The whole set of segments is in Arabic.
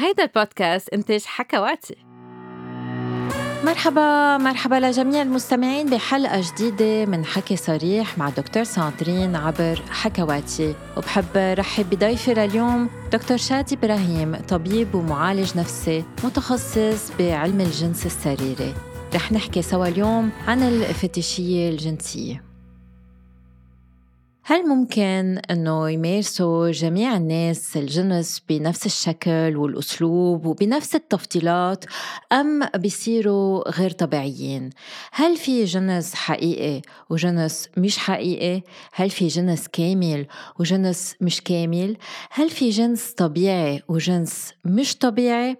هيدا البودكاست إنتاج حكواتي. مرحبا مرحبا لجميع المستمعين بحلقة جديدة من حكي صريح مع دكتور ساندرين عبر حكواتي. وبحب رحب بضيفي لليوم دكتور شادي إبراهيم طبيب ومعالج نفسي متخصص بعلم الجنس السريري. رح نحكي سوا اليوم عن الفتيشية الجنسية. هل ممكن إنه يمارسوا جميع الناس الجنس بنفس الشكل والأسلوب وبنفس التفضيلات أم بيصيروا غير طبيعيين؟ هل في جنس حقيقي وجنس مش حقيقي؟ هل في جنس كامل وجنس مش كامل؟ هل في جنس طبيعي وجنس مش طبيعي؟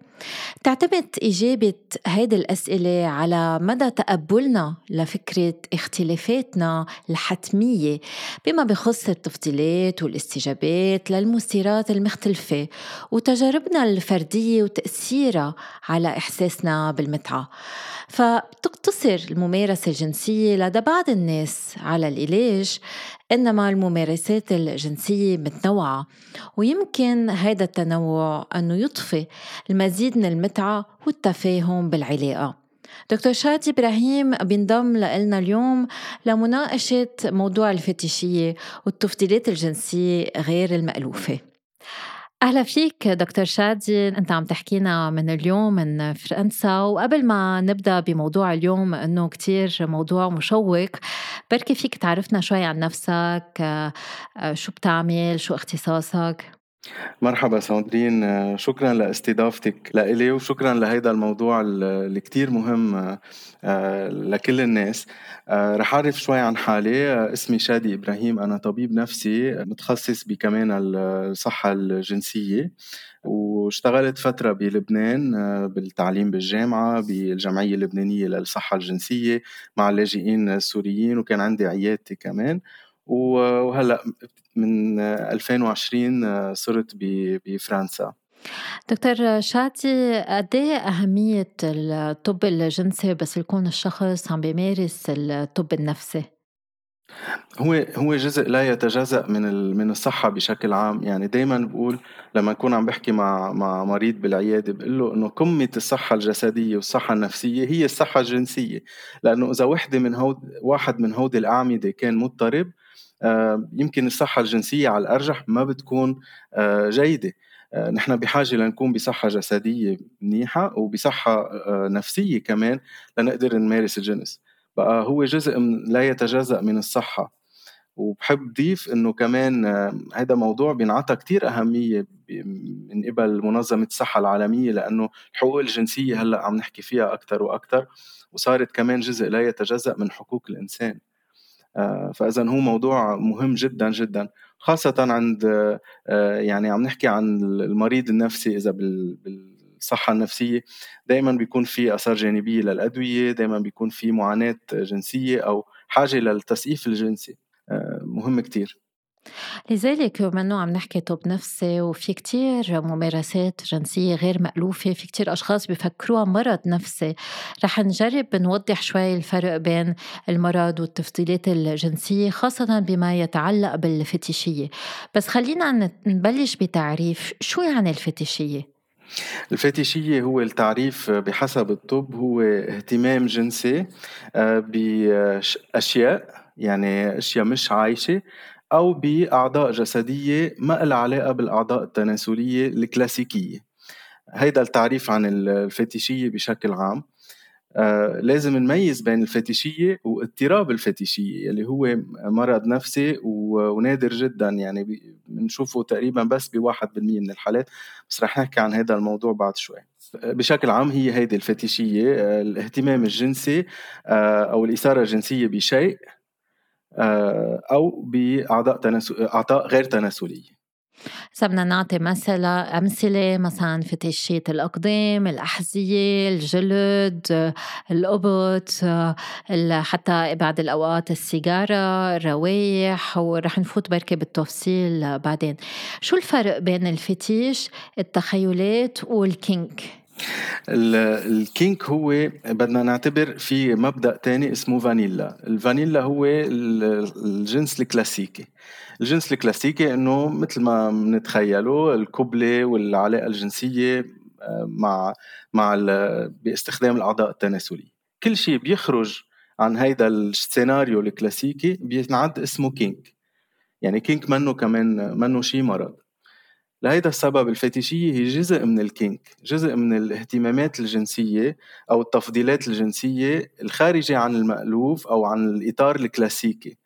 تعتمد إجابة هيدي الأسئلة على مدى تقبلنا لفكرة اختلافاتنا الحتمية بما بخص التفضيلات والاستجابات للمثيرات المختلفة وتجاربنا الفردية وتأثيرها على إحساسنا بالمتعة. فبتقتصر الممارسة الجنسية لدى بعض الناس على العلاج إنما الممارسات الجنسية متنوعة ويمكن هذا التنوع أنه يضفي المزيد من المتعة والتفاهم بالعلاقة. دكتور شادي إبراهيم بينضم لنا اليوم لمناقشة موضوع الفتيشية والتفضيلات الجنسية غير المألوفة. أهلا فيك دكتور شادي أنت عم تحكينا من اليوم من فرنسا وقبل ما نبدأ بموضوع اليوم أنه كتير موضوع مشوق بركي فيك تعرفنا شوي عن نفسك آه، شو بتعمل شو اختصاصك؟ مرحبا ساندرين. شكرا لاستضافتك لإلي وشكرا لهيدا الموضوع اللي كتير مهم آه، لكل الناس. آه، رح أعرف شوي عن حالي. آه، اسمي شادي إبراهيم. أنا طبيب نفسي متخصص بكمان الصحة الجنسية واشتغلت فترة بلبنان بالتعليم بالجامعة بالجمعية اللبنانية للصحة الجنسية مع اللاجئين السوريين وكان عندي عيادتي كمان. وهلأ من 2020 صرت بفرنسا. دكتور شاتي قد إيه أهمية الطب الجنسي بس يكون الشخص عم بيمارس الطب النفسي؟ هو هو جزء لا يتجزأ من من الصحة بشكل عام، يعني دايما بقول لما أكون عم بحكي مع مع مريض بالعيادة بقول له إنه قمة الصحة الجسدية والصحة النفسية هي الصحة الجنسية، لأنه إذا وحدة من هود واحد من هودي الأعمدة كان مضطرب آه، يمكن الصحة الجنسية على الأرجح ما بتكون آه، جيدة. آه، نحن بحاجة لنكون بصحة جسدية منيحة وبصحة نفسية كمان لنقدر نمارس الجنس. بقى هو جزء من لا يتجزأ من الصحة. وبحب ضيف إنه كمان هذا موضوع بينعطى كتير أهمية من قبل منظمة الصحة العالمية لأنه الحقوق الجنسية هلأ عم نحكي فيها أكثر وأكثر وصارت كمان جزء لا يتجزأ من حقوق الإنسان. آه، فاذا هو موضوع مهم جدا جدا. خاصة عند آه، يعني عم نحكي عن المريض النفسي إذا بالصحة النفسية دائما بيكون في آثار جانبية للأدوية دائما بيكون في معاناة جنسية أو حاجة للتسقيف الجنسي. آه، مهم كتير. لذلك بما انه عم نحكي طب نفسي وفي كتير ممارسات جنسية غير مألوفة في كتير أشخاص بفكروها مرض نفسي. رح نجرب نوضح شوي الفرق بين المرض والتفضيلات الجنسية خاصة بما يتعلق بالفتيشية. بس خلينا نبلش بتعريف شو يعني الفتيشية؟ الفتيشية هو التعريف بحسب الطب هو اهتمام جنسي آه، بأشياء يعني أشياء مش عايشة أو بأعضاء جسدية ما لها علاقة بالأعضاء التناسلية الكلاسيكية. هيدا التعريف عن الفتيشية بشكل عام. آه لازم نميز بين الفتيشية واضطراب الفتيشية اللي هو مرض نفسي ونادر جدا. يعني بنشوفه تقريبا بس بواحد بالمية من الحالات. بس رح نحكي عن هذا الموضوع بعد شوي. بشكل عام هي هيدي الفتيشية آه، الاهتمام الجنسي آه، أو الإثارة الجنسية بشيء أو بأعضاء تناسل أعضاء غير تناسلية بدنا نعطي مثلا أمثلة مثلا فتشية الأقدام، الأحذية، الجلد، القبط، حتى بعض الأوقات السيجارة، الروايح ورح نفوت بركي بالتفصيل بعدين. شو الفرق بين ال fetish، التخيلات وال kink؟ ال kink هو بدنا نعتبر في مبدأ تاني اسمه vanilla. ال vanilla هو الجنس الكلاسيكي. الجنس الكلاسيكي إنه مثل ما بنتخيله الكوبل والعلاقة الجنسية مع مع باستخدام الأعضاء التناسلية. كل شيء بيخرج عن هيدا السيناريو الكلاسيكي بينعد اسمه kink. يعني كينك منه كمان منه شيء مرض. لهيدا السبب الفيتيشية هي جزء من الكينك جزء من الاهتمامات الجنسية أو التفضيلات الجنسية الخارجة عن المألوف أو عن الإطار الكلاسيكي.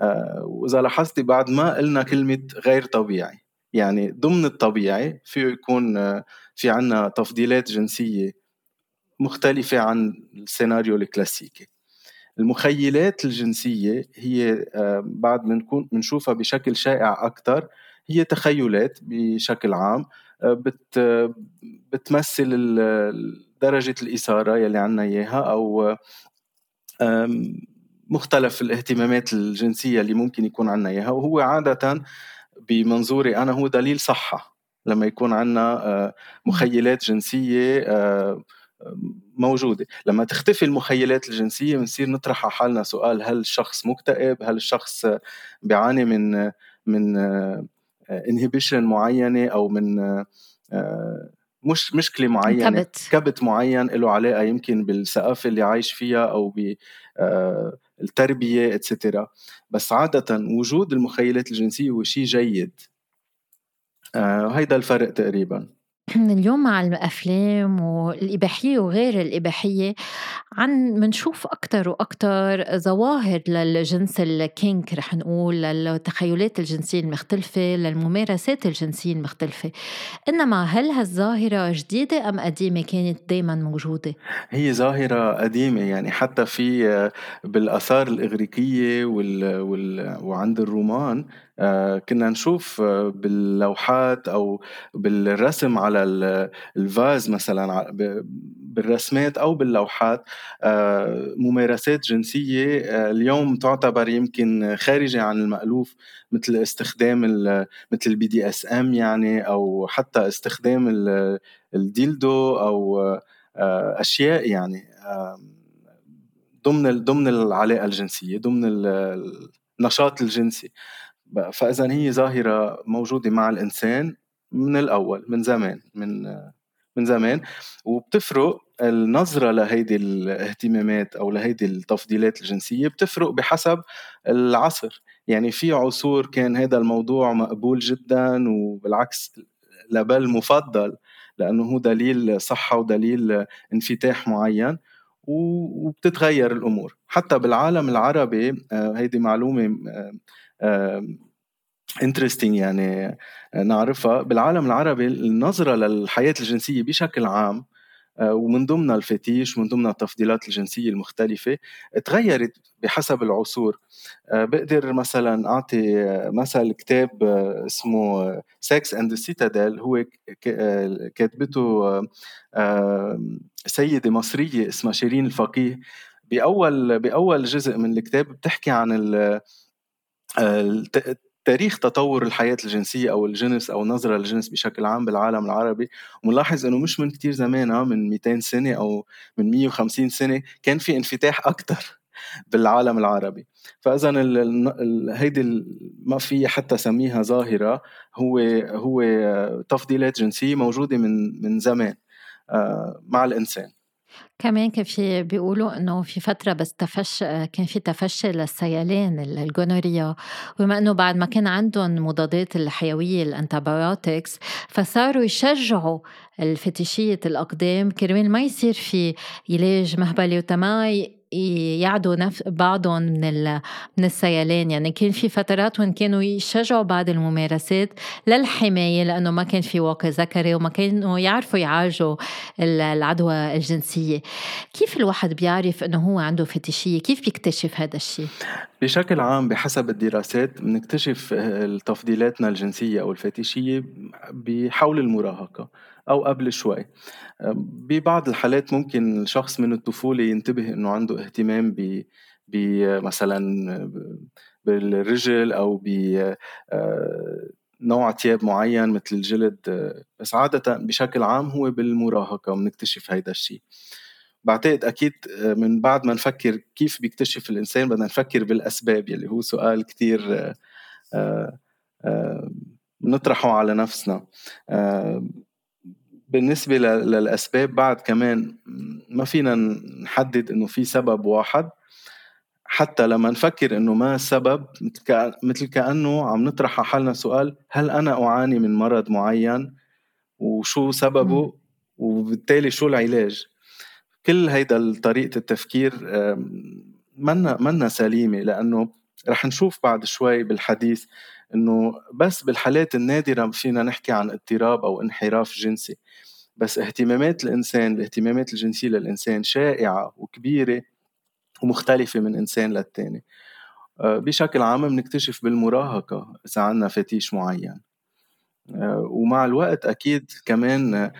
آه وإذا لاحظتي بعد ما قلنا كلمة غير طبيعي يعني ضمن الطبيعي فيه يكون آه في عنا تفضيلات جنسية مختلفة عن السيناريو الكلاسيكي. المخيلات الجنسية هي آه بعد بنكون بنشوفها بشكل شائع أكثر هي تخيلات بشكل عام آه، بت بتمثل درجة الإثارة يلي عنا إياها أو مختلف الاهتمامات الجنسية اللي ممكن يكون عنا إياها. وهو عادة بمنظوري أنا هو دليل صحة. لما يكون عنا آه، مخيلات جنسية آه، موجودة. لما تختفي المخيلات الجنسية بنصير نطرح على حالنا سؤال هل الشخص مكتئب؟ هل الشخص بيعاني من من انهبيشن معينة أو من آه، مش مشكلة معينة. كبت. كبت معين له علاقه يمكن بالثقافة اللي عايش فيها أو بالتربيه اتسترا بس عادة وجود المخيلات الجنسية هو شيء جيد. آه، هيدا الفرق تقريبا. اليوم مع الأفلام والإباحية وغير الإباحية عن منشوف أكتر وأكتر ظواهر للجنس الكينك رح نقول للتخيلات الجنسية المختلفة للممارسات الجنسية المختلفة إنما هل هالظاهرة جديدة أم قديمة كانت دايما موجودة؟ هي ظاهرة قديمة يعني حتى في بالآثار الإغريقية وال... وال... وعند الرومان كنا نشوف آه، باللوحات أو بالرسم على الفاز مثلا بالرسمات أو باللوحات. آه، ممارسات جنسية اليوم تعتبر يمكن خارجة عن المألوف مثل استخدام مثل ال BDSM يعني أو حتى استخدام ال dildo أو أشياء يعني ضمن ضمن العلاقة الجنسية ضمن النشاط الجنسي. فإذا هي ظاهرة موجودة مع الإنسان من الأول من زمان من من زمان. وبتفرق النظرة لهيدي الاهتمامات أو لهيدي التفضيلات الجنسية بتفرق بحسب العصر. يعني في عصور كان هذا الموضوع مقبول جدا وبالعكس لبل مفضل لأنه هو دليل صحة ودليل انفتاح معين وبتتغير الأمور. حتى بالعالم العربي آه، هيدي معلومة interesting يعني نعرفها. بالعالم العربي النظرة للحياة الجنسية بشكل عام آه، ومن ضمنها ال fetish ومن ضمنها التفضيلات الجنسية المختلفة تغيرت بحسب العصور. آه، بقدر مثلا أعطي مثل كتاب آه، اسمه Sex and the Citadel هو كاتبته سيدة مصرية اسمها شيرين الفقيه. بأول بأول جزء من الكتاب بتحكي عن تاريخ تطور الحياة الجنسية أو الجنس أو النظرة للجنس بشكل عام بالعالم العربي وملاحظ أنه مش من كتير زمان من 200 سنة أو من 150 سنة كان في انفتاح أكتر بالعالم العربي. فاذا هيدي ما في حتى سميها ظاهرة هو هو تفضيلات جنسية موجودة من من زمان آه، مع الإنسان. كمان كان في بيقولوا إنه في فترة بس تفش كان في تفشي للسيلان الجونوريا وبما إنه بعد ما كان عندهم مضادات الحيوية الانتبيوتكس فصاروا يشجعوا الفتيشية الأقدام كرمال ما يصير في علاج مهبلي وتما يعدوا. بعضهم من من السيلان يعني كان في فترات وين كانوا يشجعوا بعض الممارسات للحماية لأنه ما كان في واقع ذكري وما كانوا يعرفوا يعالجوا العدوى الجنسية. كيف الواحد بيعرف إنه هو عنده فتيشيه كيف بيكتشف هذا الشيء؟ بشكل عام بحسب الدراسات بنكتشف تفضيلاتنا الجنسية أو الفتيشيه بحول المراهقة أو قبل شوي. ببعض الحالات ممكن الشخص من الطفولة ينتبه إنه عنده اهتمام ب مثلا بالرجل أو ب آه، نوع ثياب معين مثل الجلد. بس عادة بشكل عام هو بالمراهقة بنكتشف هيدا الشيء. بعتقد أكيد من بعد ما نفكر كيف بيكتشف الإنسان بدنا نفكر بالأسباب يلي هو سؤال كتير آه، آه، نطرحه على نفسنا. بالنسبة للأسباب بعد كمان ما فينا نحدد إنه في سبب واحد. حتى لما نفكر إنه ما سبب مثل كأنه عم نطرح على حالنا سؤال هل أنا أعاني من مرض معين؟ وشو سببه؟ وبالتالي شو العلاج؟ كل هيدا طريقة التفكير منا منا سليمة لأنه رح نشوف بعد شوي بالحديث إنه بس بالحالات النادرة فينا نحكي عن اضطراب أو انحراف جنسي. بس اهتمامات الإنسان الاهتمامات الجنسية للإنسان شائعة وكبيرة ومختلفة من إنسان للتاني. آه، بشكل عام بنكتشف بالمراهقة إذا عنا فتيش معين. ومع الوقت أكيد كمان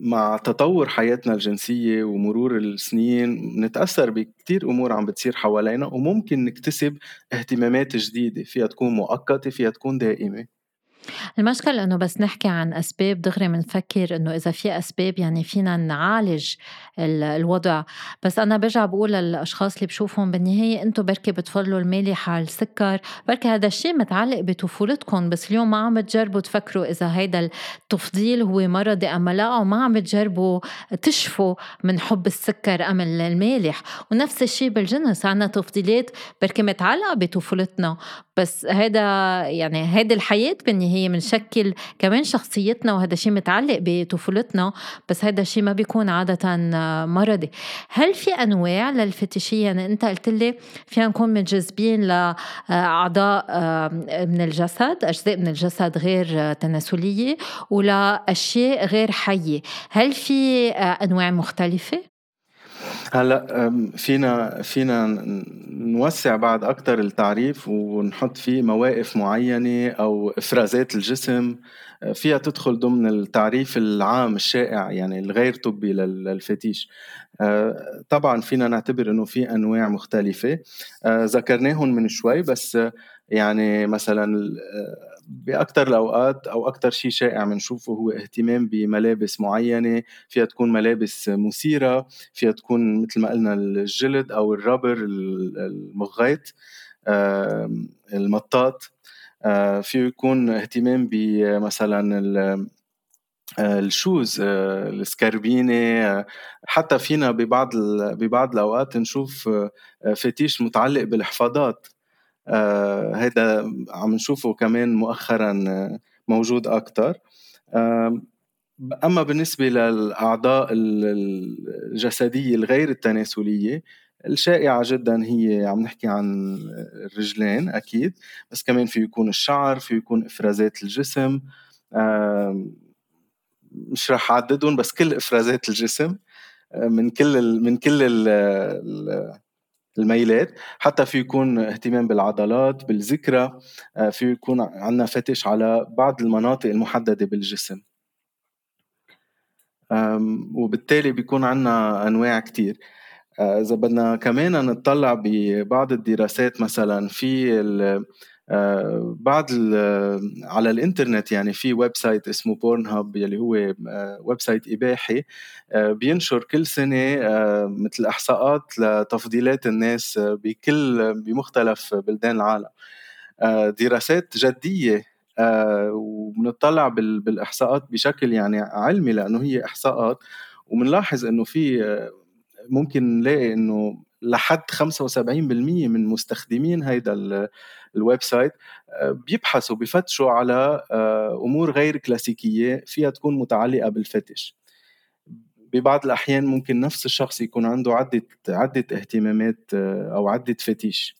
مع تطور حياتنا الجنسية ومرور السنين نتأثر بكتير أمور عم بتصير حوالينا وممكن نكتسب اهتمامات جديدة فيها تكون مؤقتة فيها تكون دائمة. المشكلة إنه بس نحكي عن أسباب دغري بنفكر إنه إذا في أسباب يعني فينا نعالج الوضع. بس أنا برجع بقول للأشخاص اللي بشوفهم بالنهاية أنتم بركي بتفضلوا المالح على السكر بركي هذا الشيء متعلق بطفولتكم بس اليوم ما عم تجربوا تفكروا إذا هيدا التفضيل هو مرضي أم لا وما عم تجربوا تشفوا من حب السكر أم المالح. ونفس الشيء بالجنس عنا تفضيلات بركي متعلقة بطفولتنا. بس هذا يعني هيدي الحياة بالنهاية بنشكل كمان شخصيتنا وهذا شيء متعلق بطفولتنا بس هذا الشيء ما بيكون عادة مرضي. هل في أنواع للفتشية يعني أنت قلت لي فينا نكون متجذبين لأعضاء من الجسد أجزاء من الجسد غير تناسلية ولأشياء غير حية. هل في أنواع مختلفة؟ هلا فينا فينا نوسع بعد أكثر التعريف ونحط فيه مواقف معينة أو إفرازات الجسم أه، فيها تدخل ضمن التعريف العام الشائع يعني الغير طبي للفتيش. أه، طبعا فينا نعتبر إنه في أنواع مختلفة. أه، ذكرناهم من شوي بس يعني مثلا باكثر الأوقات أو أكثر شيء شائع بنشوفه هو اهتمام بملابس معينة فيها تكون ملابس مثيرة فيها تكون مثل ما قلنا الجلد أو الرابر المغيط المطاط فيه يكون اهتمام بمثلا الشوز السكربينة حتى فينا ببعض ببعض الأوقات نشوف فتيش متعلق بالحفاضات. آه، هذا عم نشوفه كمان مؤخرا آه، موجود أكثر أما بالنسبة للأعضاء الجسدية الغير التناسلية الشائعة جدا هي عم نحكي عن الرجلين أكيد. بس كمان في يكون الشعر في يكون إفرازات الجسم. مش رح أعددهم بس كل إفرازات الجسم آه، من كل من كل الميلات حتى في يكون اهتمام بالعضلات بالذكرى آه، في يكون عندنا fetish على بعض المناطق المحددة بالجسم. وبالتالي بيكون عندنا أنواع كتير. آه، إذا بدنا كمان نطلع ببعض الدراسات مثلا في آه، بعض على الإنترنت يعني في website اسمه Pornhub يلي هو website إباحي آه، بينشر كل سنة آه، مثل إحصاءات لتفضيلات الناس بكل بمختلف بلدان العالم. دراسات جدية وبنطلع بالإحصاءات بشكل يعني علمي لأنه هي إحصاءات وبنلاحظ إنه في ممكن نلاقي إنه لحد 75% من مستخدمين هيدا ال website آه، بيبحثوا بفتشوا على آه، أمور غير كلاسيكية فيها تكون متعلقة بال fetish ببعض الأحيان ممكن نفس الشخص يكون عنده عدة عدة اهتمامات آه، أو عدة fetish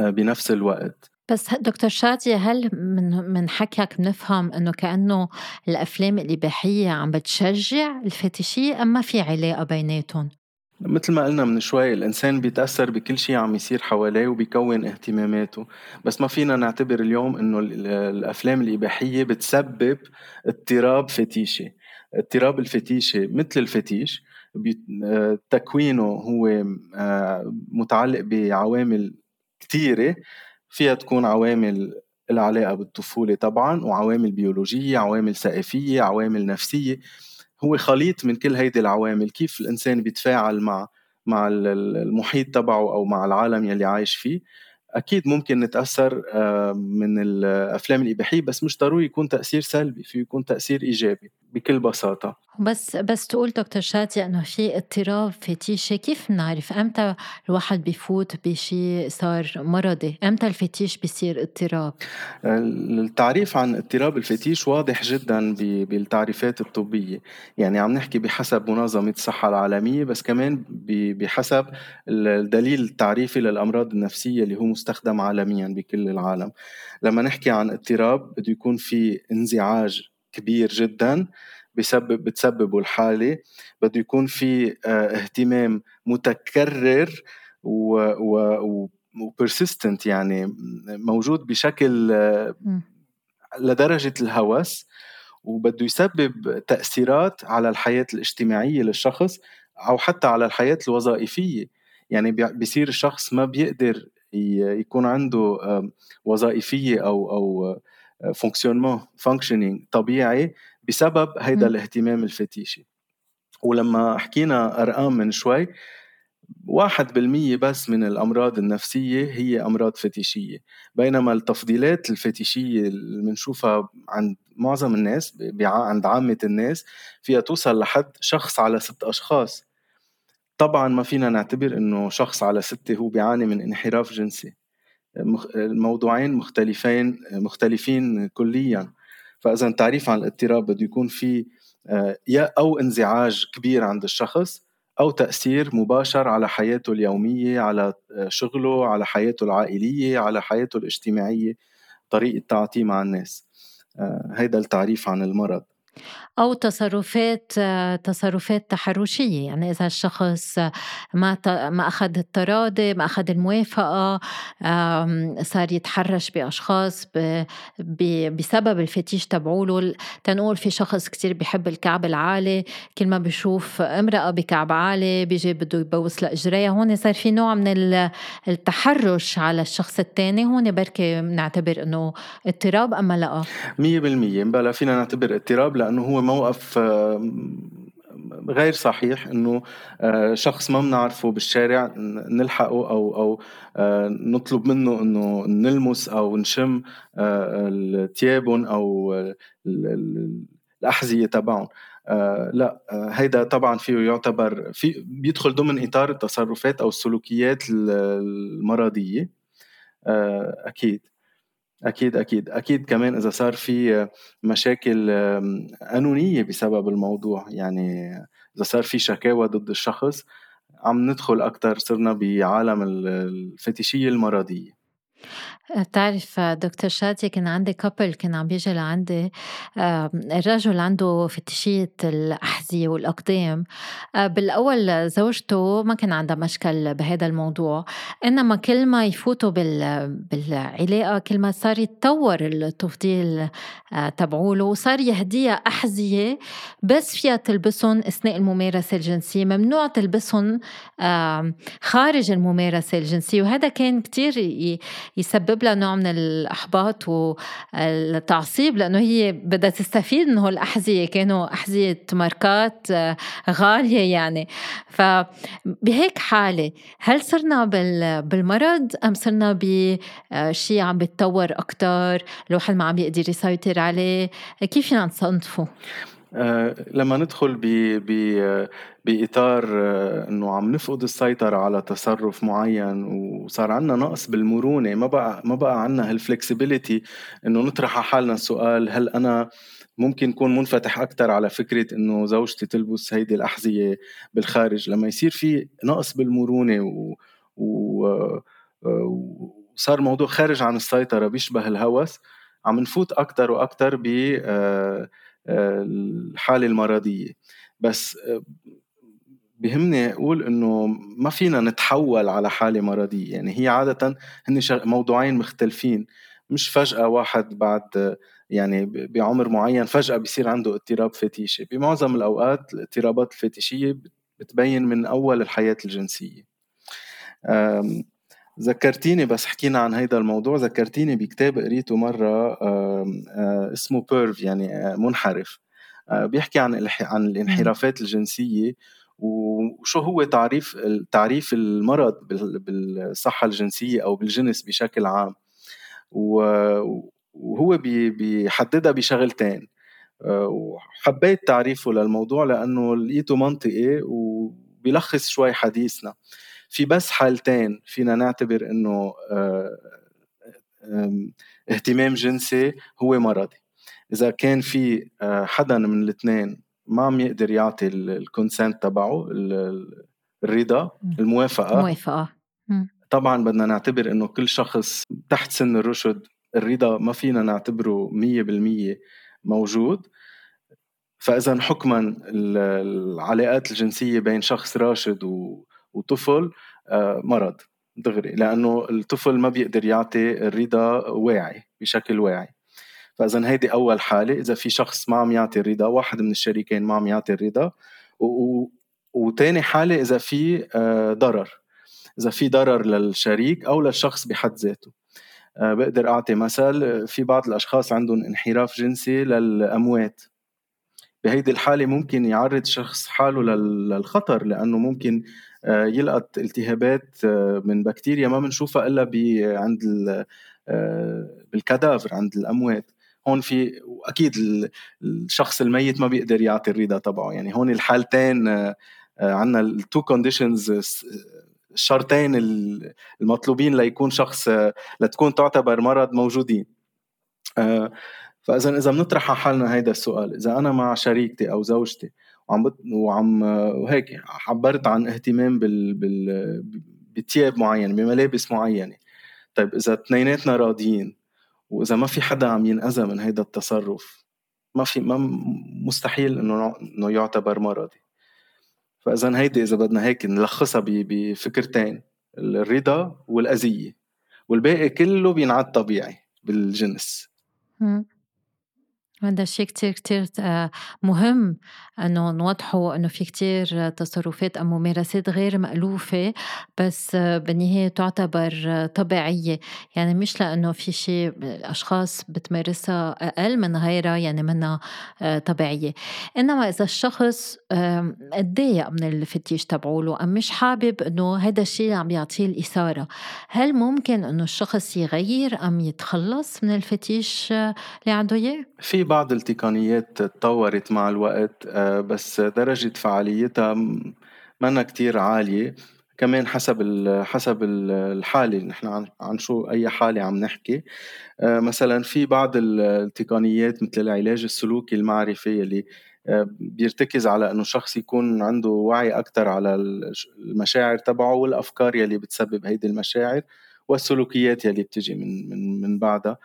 بنفس الوقت بس دكتور شادية هل من من حكيك بنفهم إنه كأنه الأفلام الاباحيه عم بتشجع الفتشية أم ما في علاقة بيناتهم؟ مثل ما قلنا من شوي الإنسان بيتأثر بكل شيء عم يصير حواليه وبيكون اهتماماته. بس ما فينا نعتبر اليوم إنه الأفلام الإباحية بتسبب اضطراب فتيشي. اضطراب الفتيشة مثل الفتيش تكوينه هو آه، متعلق بعوامل كثيرة فيها تكون عوامل العلاقة بالطفولة طبعا وعوامل بيولوجية عوامل ثقافية عوامل نفسية. هو خليط من كل هيدي العوامل كيف الإنسان بيتفاعل مع مع المحيط تبعه أو مع العالم يلي عايش فيه. أكيد ممكن نتأثر آه، من الأفلام الإباحية بس مش ضروري يكون تأثير سلبي في يكون تأثير إيجابي. بكل بساطة. بس بس تقول دكتور شادي إنه في اضطراب فتيشي كيف بنعرف أمتى الواحد بفوت بشيء صار مرضي؟ أمتى الفتيش بيصير اضطراب؟ التعريف عن اضطراب الفتيش واضح جدا بالتعريفات الطبية. يعني عم نحكي بحسب منظمة الصحة العالمية بس كمان بحسب الدليل التعريفي للأمراض النفسية اللي هو مستخدم عالميا بكل العالم. لما نحكي عن اضطراب بده يكون في انزعاج كبير جدا بسبب بتسببه الحالة. بده يكون في آه، اهتمام متكرر و, و, وبرسيستنت يعني موجود بشكل آه، لدرجة الهوس وبده يسبب تأثيرات على الحياة الاجتماعية للشخص أو حتى على الحياة الوظائفية. يعني بيصير الشخص ما بيقدر يكون عنده وظائفية أو أو fonctionnement functioning طبيعي بسبب هيدا الاهتمام الفتيشي. ولما حكينا أرقام من شوي واحد بالمية بس من الأمراض النفسية هي أمراض فتيشية. بينما التفضيلات الفتيشية اللي بنشوفها عند معظم الناس عند عامة الناس فيها توصل لحد شخص على ست أشخاص. طبعا ما فينا نعتبر إنه شخص على ستة هو بيعاني من انحراف جنسي. الموضوعين مختلفين مختلفين كليا. فاذا التعريف عن الاضطراب بده يكون في آه، يا أو انزعاج كبير عند الشخص أو تأثير مباشر على حياته اليومية على آه، شغله على حياته العائلية على حياته الاجتماعية طريقة تعاطيه مع الناس. آه، هيدا التعريف عن المرض. أو تصرفات تصرفات تحرشية. يعني إذا الشخص ما ما أخذ التراضي ما أخذ الموافقة صار يتحرش بأشخاص بسبب الفتيش تبعوله. تنقول في شخص كتير بيحب الكعب العالي. كل ما بيشوف امرأة بكعب عالي بيجي بده يبوس لإجريها هون صار في نوع من التحرش على الشخص الثاني هون بركي بنعتبر إنه اضطراب أما لا. 100% بلا فينا نعتبر اضطراب لأنه هو موقف غير صحيح إنه آه، شخص ما بنعرفه بالشارع نلحقه أو أو آه، نطلب منه إنه نلمس أو نشم آه، ثيابهم أو الأحذية تبعهم. لا هيدا طبعا فيه يعتبر في بيدخل ضمن إطار التصرفات أو السلوكيات المرضية. أكيد. أكيد أكيد. أكيد كمان إذا صار في مشاكل قانونية بسبب الموضوع. يعني إذا صار في شكاوى ضد الشخص عم ندخل أكتر صرنا بعالم الفتيشية المرضية. بتعرف دكتور شادي كان عندي كابل كان عم بيجي لعندي الرجل عنده فتشية الأحذية والأقدام. آه، بالأول زوجته ما كان عندها مشكل بهذا الموضوع إنما كل ما يفوتوا بالعلاقة كل ما صار يتطور التفضيل آه، تبعوله وصار يهديها أحذية بس فيها تلبسهم أثناء الممارسة الجنسية ممنوع تلبسهم خارج الممارسة الجنسية وهذا كان كتير يسبب لها نوع من الإحباط والتعصيب لأنه هي بدها تستفيد من هول الأحذية كانوا أحذية ماركات آه، غالية يعني. فبهيك حالة هل صرنا بالمرض أم صرنا بشيء عم بيتطور أكتر؟ الواحد ما عم يقدر يسيطر عليه. كيف فينا نصنفه؟ آه، لما ندخل ب ب بإطار آه، إنه عم نفقد السيطرة على تصرف معين وصار عندنا نقص بالمرونة ما بقى ما بقى عندنا هالفلكسبيليتي إنه نطرح على حالنا السؤال هل أنا ممكن يكون منفتح أكثر على فكرة إنه زوجتي تلبس هيدي الأحذية بالخارج؟ لما يصير في نقص بالمرونة و, و... آه، وصار الموضوع خارج عن السيطرة بيشبه الهوس عم نفوت أكثر وأكثر ب الحالة المرضية. بس بهمني أقول إنه ما فينا نتحول على حالة مرضية. يعني هي عادة هن موضوعين مختلفين. مش فجأة واحد بعد يعني بعمر معين فجأة بيصير عنده اضطراب فتيشي بمعظم الأوقات الاضطرابات الفتيشيه بتبين من أول الحياة الجنسية. ذكرتيني بس حكينا عن هيدا الموضوع ذكرتيني بكتاب قريته مرة اسمه بيرف يعني منحرف. بيحكي عن عن الانحرافات الجنسية وشو هو تعريف تعريف المرض بالصحة الجنسية أو بالجنس بشكل عام. وهو بيحددها بشغلتين. وحبيت تعريفه للموضوع لأنه لقيته منطقي وبيلخص شوي حديثنا. في بس حالتين فينا نعتبر إنه اهتمام جنسي هو مرضي. إذا كان في حدا من الاثنين ما عم يقدر يعطي الكونسنت تبعه الرضا الموافقة موافقه طبعا بدنا نعتبر إنه كل شخص تحت سن الرشد الرضا ما فينا نعتبره مية بالمية موجود. فاذا حكما العلاقات الجنسية بين شخص راشد وطفل آه، مرض دغري لأنه الطفل ما بيقدر يعطي الرضا واعي بشكل واعي. فإذا هيدي أول حالة إذا في شخص ما عم يعطي الرضا واحد من الشريكين ما عم يعطي الرضا و... وتاني حالة إذا في آه، ضرر. إذا في ضرر للشريك أو للشخص بحد ذاته. آه، بقدر أعطي مثل في بعض الأشخاص عندهم انحراف جنسي للأموات. بهيدي الحالة ممكن يعرض شخص حاله للخطر لأنه ممكن يلقط التهابات آه، من بكتيريا ما بنشوفها إلا عند بالكادافر عند الأموات. هون في وأكيد الشخص الميت ما بيقدر يعطي الرضا تبعه. يعني هون الحالتين عندنا ال two conditions الشرطين المطلوبين ليكون شخص لتكون تعتبر مرض موجودين. آه، فاذا إذا بنطرح على حالنا هيدا السؤال إذا أنا مع شريكتي أو زوجتي وعم بت... وعم وهيك عبرت عن اهتمام بال... بال... بتياب معين بملابس معينة. طيب إذا اثنيناتنا راضيين وإذا ما في حدا عم ينأذى من هيدا التصرف ما في ما مستحيل إنه إنه يعتبر مرضي فإذا هيدي إذا بدنا هيك نلخصها بفكرتين الرضا والأذية. والباقي كله بينعد طبيعي بالجنس. هذا الشيء كتير كتير آه، مهم إنه نوضحه إنه في كتير تصرفات أو ممارسات غير مألوفة بس بالنهاية تعتبر طبيعية يعني مش لإنه في شيء الاشخاص بتمارسها أقل من غيرها يعني منها آه، طبيعية إنما إذا الشخص اتضايق من الفتيش تبعوله أم مش حابب إنه هذا الشيء عم يعطيه الإثارة هل ممكن إنه الشخص يغير أم يتخلص من الفتيش اللي عنده إياه؟ في بعض التقنيات تطورت مع الوقت آه، بس درجة فعاليتها منا كتير عالية. كمان حسب حسب الحالة نحن عن, عن شو أي حالة عم نحكي. آه، مثلا في بعض التقنيات مثل العلاج السلوكي المعرفي اللي آه، بيرتكز على إنه شخص يكون عنده وعي أكثر على المشاعر تبعه والأفكار يلي بتسبب هيدي المشاعر والسلوكيات يلي بتجي من من من بعدها.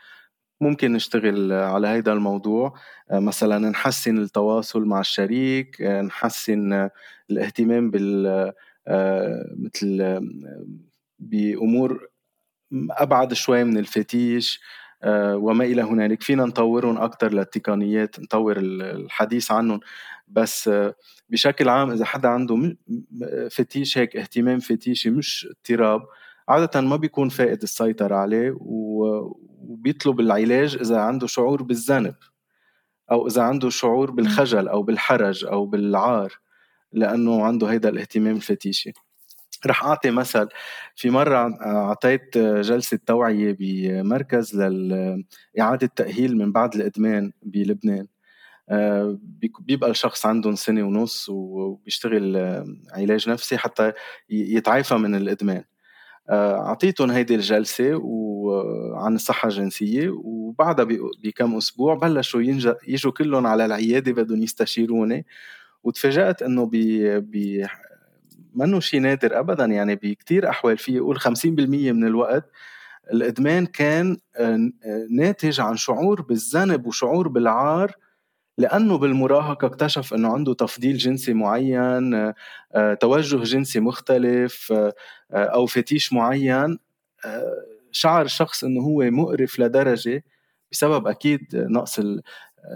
ممكن نشتغل على هيدا الموضوع. آه، مثلا نحسن التواصل مع الشريك آه، نحسن الاهتمام بال آه، مثل بأمور أبعد شوي من الفتيش وما إلى هنالك. فينا نطورهم أكثر للتقنيات نطور الحديث عنهم. بس بشكل عام إذا حدا عنده فتيش هيك اهتمام فتيشي مش اضطراب عادة ما بيكون فائد السيطرة عليه وبيطلب العلاج إذا عنده شعور بالذنب أو إذا عنده شعور بالخجل أو بالحرج أو بالعار لأنه عنده هيدا الاهتمام الفتيشي رح أعطي مثل في مرة أعطيت جلسة توعية بمركز لإعادة تأهيل من بعد الإدمان بلبنان. آه، بيبقى الشخص عندهم سنة ونص وبيشتغل علاج نفسي حتى يتعافى من الإدمان. أعطيتهم هيدي الجلسة وعن الصحة الجنسية وبعدها بكم أسبوع بلشوا يجوا كلهم على العيادة بدهم يستشيروني. وتفاجأت إنه بي بي منه شيء نادر ابدا يعني بكتير أحوال. في يقول 50% من الوقت الإدمان كان آه، ناتج عن شعور بالذنب وشعور بالعار لأنه بالمراهقة اكتشف إنه عنده تفضيل جنسي معين آه، توجه جنسي مختلف آه، أو فتيش معين آه، شعر الشخص إنه هو مقرف لدرجة بسبب أكيد نقص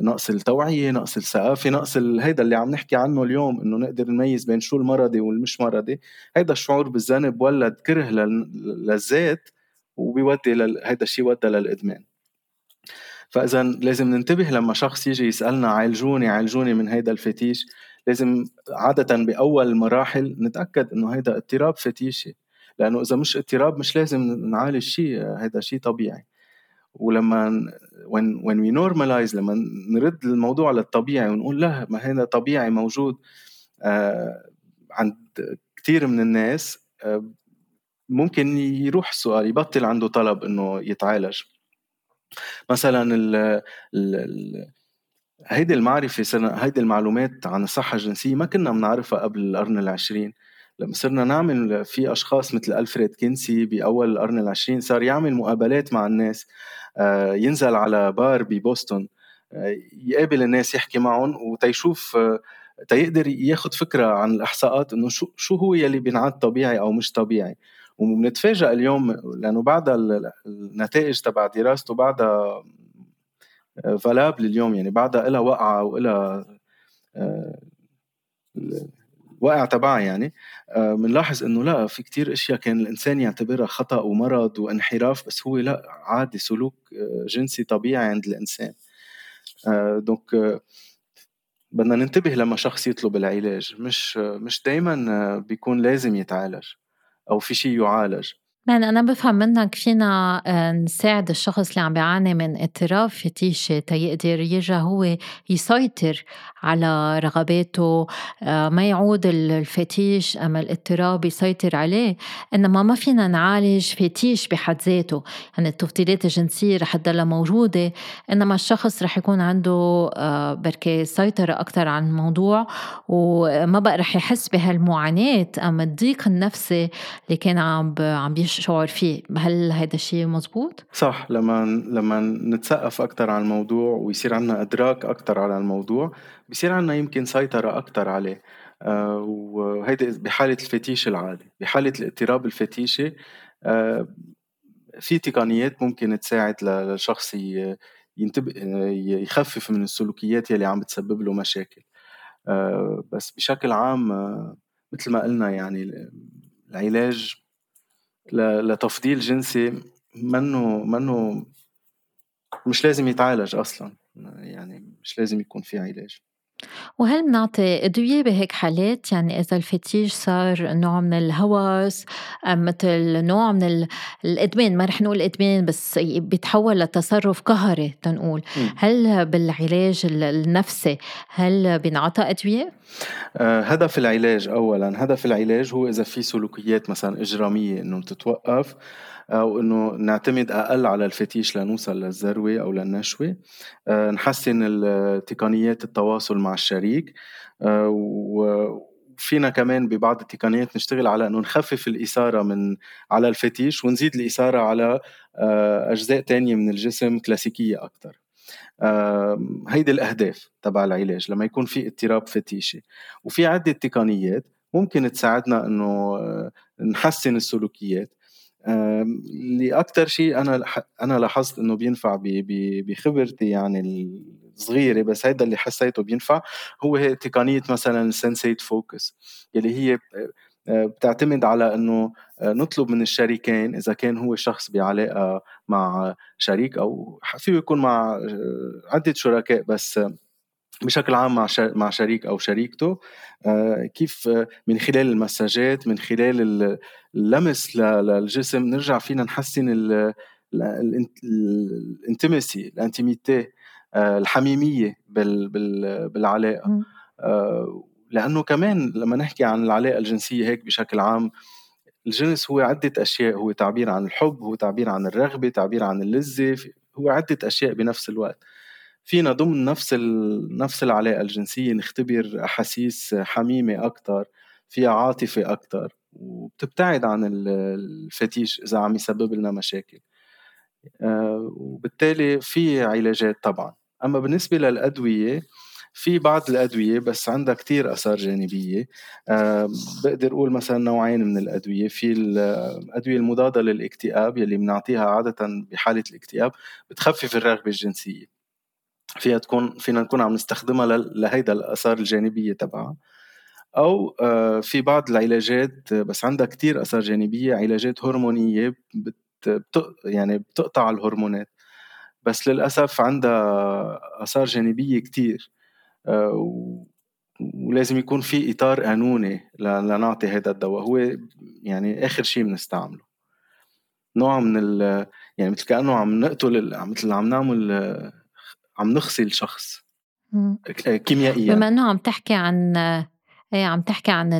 نقص التوعية، نقص الثقافة، نقص هيدا اللي عم نحكي عنه اليوم إنه نقدر نميز بين شو المرضي والمش مرضي، هيدا الشعور بالذنب ولد كره للذات وبيودي هيدا الشيء ودى للإدمان. فإذا لازم ننتبه لما شخص يجي يسألنا عالجوني عالجوني من هيدا الفتيش لازم عادة بأول المراحل نتأكد إنه هيدا اضطراب فتيشي لأنه إذا مش اضطراب مش لازم نعالج شيء هيدا شيء طبيعي. ولما when when we normalize لما نرد الموضوع للطبيعي ونقول لا ما هذا طبيعي موجود آه عند كثير من الناس آه ممكن يروح السؤال يبطل عنده طلب إنه يتعالج. مثلا ال هيدي المعرفة هيدي المعلومات عن الصحة الجنسية ما كنا بنعرفها قبل القرن العشرين. لما صرنا نعمل في أشخاص مثل ألفريد كينسي بأول القرن العشرين صار يعمل مقابلات مع الناس. آه، ينزل على بار ببوسطن آه، يقابل الناس يحكي معهم وتيشوف آه، تيقدر ياخد فكرة عن الإحصاءات إنه شو شو هو يلي بينعد طبيعي أو مش طبيعي. وبنتفاجئ اليوم لأنه بعد النتائج تبع دراسته بعدها valable اليوم يعني بعدها لها وقعة وإلها وقع تبعها يعني. بنلاحظ إنه لا في كتير أشياء كان الإنسان يعتبرها خطأ ومرض وانحراف بس هو لا عادي سلوك جنسي طبيعي عند الإنسان. دونك بدنا ننتبه لما شخص يطلب العلاج. مش مش دائما بيكون لازم يتعالج. أو في شيء يعالج. يعني أنا بفهم منك فينا آه، نساعد الشخص اللي عم بيعاني من اضطراب فتيشة تيقدر يرجع هو يسيطر على رغباته آه، ما يعود الفتيش أما الاضطراب يسيطر عليه. إنما ما فينا نعالج فتيش بحد ذاته. يعني التفضيلات الجنسية رح تضلها موجودة إنما الشخص رح يكون عنده آه، بركي سيطرة أكثر على الموضوع وما بقى رح يحس بهالمعاناة. أما الضيق النفسي اللي كان عم عم شعور فيه. هل هذا الشيء مزبوط؟ صح لما لما نتثقف أكثر على الموضوع ويصير عندنا إدراك أكثر على الموضوع بصير عندنا يمكن سيطرة أكثر عليه. آه وهيدي بحالة الفتيش العادي بحالة الاضطراب الفتيشي آه في تقنيات ممكن تساعد للشخص ينتبه يخفف من السلوكيات يلي عم بتسبب له مشاكل. آه بس بشكل عام مثل ما قلنا يعني العلاج لتفضيل جنسي منه منه مش لازم يتعالج أصلا. يعني مش لازم يكون في علاج. وهل بنعطي أدوية بهيك حالات؟ يعني إذا الفتيش صار نوع من الهوس مثل نوع من الإدمان ما رح نقول إدمان بس بيتحول لتصرف قهري تنقول. هل بالعلاج النفسي هل بينعطى أدوية؟ آه هدف العلاج أولا هدف العلاج هو إذا في سلوكيات مثلا إجرامية إنه تتوقف أو إنه نعتمد أقل على الفتيش لنوصل للذروة أو للنشوة. آه، نحسن تقنيات التواصل مع الشريك. آه، وفينا كمان ببعض التقنيات نشتغل على إنه نخفف الإثارة من على الفتيش ونزيد الإثارة على آه، أجزاء تانية من الجسم كلاسيكية أكثر هيدي الأهداف تبع العلاج لما يكون في اضطراب فتيشي. وفي عدة تقنيات ممكن تساعدنا إنه نحسن السلوكيات. اللي أكثر شيء أنا أنا لاحظت إنه بينفع بخبرتي يعني الصغيرة بس هيدا اللي حسيته بينفع هو هي تقنية مثلا السنسيت فوكس يلي هي آه، بتعتمد على إنه آه، نطلب من الشريكين إذا كان هو شخص بعلاقة مع شريك أو فيه يكون مع آه، عدة شركاء بس بشكل عام مع مع شريك أو شريكته آه، كيف من خلال المساجات من خلال اللمس للجسم نرجع فينا نحسن الانتمسي الإنتيميتي آه، الحميمية بالعلاقة. آه، لأنه كمان لما نحكي عن العلاقة الجنسية هيك بشكل عام الجنس هو عدة أشياء هو تعبير عن الحب هو تعبير عن الرغبة تعبير عن اللذة هو عدة أشياء بنفس الوقت. فينا ضمن نفس نفس العلاقة الجنسية نختبر أحاسيس حميمة أكتر فيها عاطفة أكتر وبتبتعد عن الفتيش إذا عم يسبب لنا مشاكل. آه، وبالتالي في علاجات طبعا. أما بالنسبة للأدوية في بعض الأدوية بس عندها كتير آثار جانبية. أه بقدر أقول مثلا نوعين من الأدوية. في الأدوية المضادة للاكتئاب يلي بنعطيها عادة بحالة الاكتئاب بتخفف الرغبة الجنسية. فيها تكون فينا نكون عم نستخدمها لهيدا الآثار الجانبية تبعها. أو آه، في بعض العلاجات بس عندها كتير آثار جانبية علاجات هرمونية بت يعني بتقطع الهرمونات. بس للأسف عندها آثار جانبية كتير آه، ولازم يكون في إطار قانوني لنعطي هذا الدواء. هو يعني آخر شيء بنستعمله. نوع من ال يعني مثل كأنه عم نقتل مثل عم نعمل عم نخصي الشخص كيميائيا. بما إنه عم تحكي عن إيه عم تحكي عن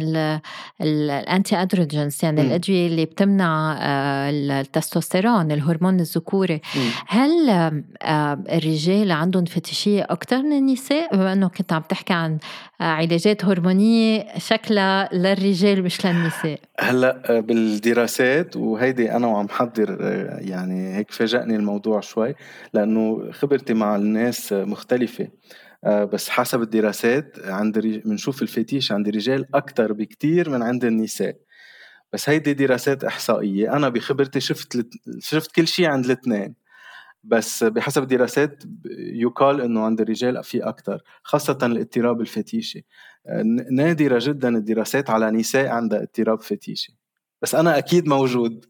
الانتي ادروجينز يعني م. الأدوية اللي بتمنع آه، التستوستيرون الهرمون الذكوري م. هل آه، الرجال عندهم فتيشيه أكثر من النساء بما إنه كنت عم تحكي عن آه، علاجات هرمونية شكلها للرجال مش للنساء هلأ بالدراسات وهيدي أنا وعم حضر يعني هيك فاجأني الموضوع شوي لأنه خبرتي مع الناس مختلفة بس حسب الدراسات عند بنشوف الفتيش عند الرجال أكثر بكتير من عند النساء. بس هيدي دراسات إحصائية. أنا بخبرتي شفت شفت كل شيء عند الاثنين. بس بحسب الدراسات يقال إنه عند الرجال في أكثر خاصة الاضطراب الفتيشي آه، نادرة جدا الدراسات على نساء عندها اضطراب فتيشي بس أنا أكيد موجود.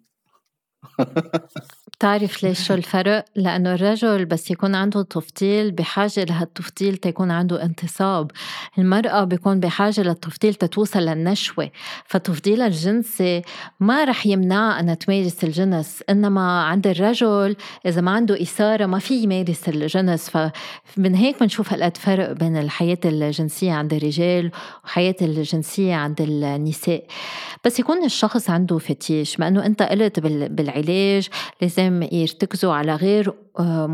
بتعرف ليش شو الفرق؟ لأنه الرجل بس يكون عنده تفضيل بحاجة لهالتفضيل تيكون عنده انتصاب. المرأة بيكون بحاجة للتفضيل تتوصل للنشوة. فتفضيلها الجنسي ما رح يمنعها أنها تمارس الجنس إنما عند الرجل إذا ما عنده إثارة ما في يمارس الجنس. فمن هيك بنشوف هالقد فرق بين الحياة الجنسية عند الرجال وحياة الجنسية عند النساء. بس يكون الشخص عنده فتيش ما أنه أنت قلت بالعلاج لازم يرتكزوا على غير آه،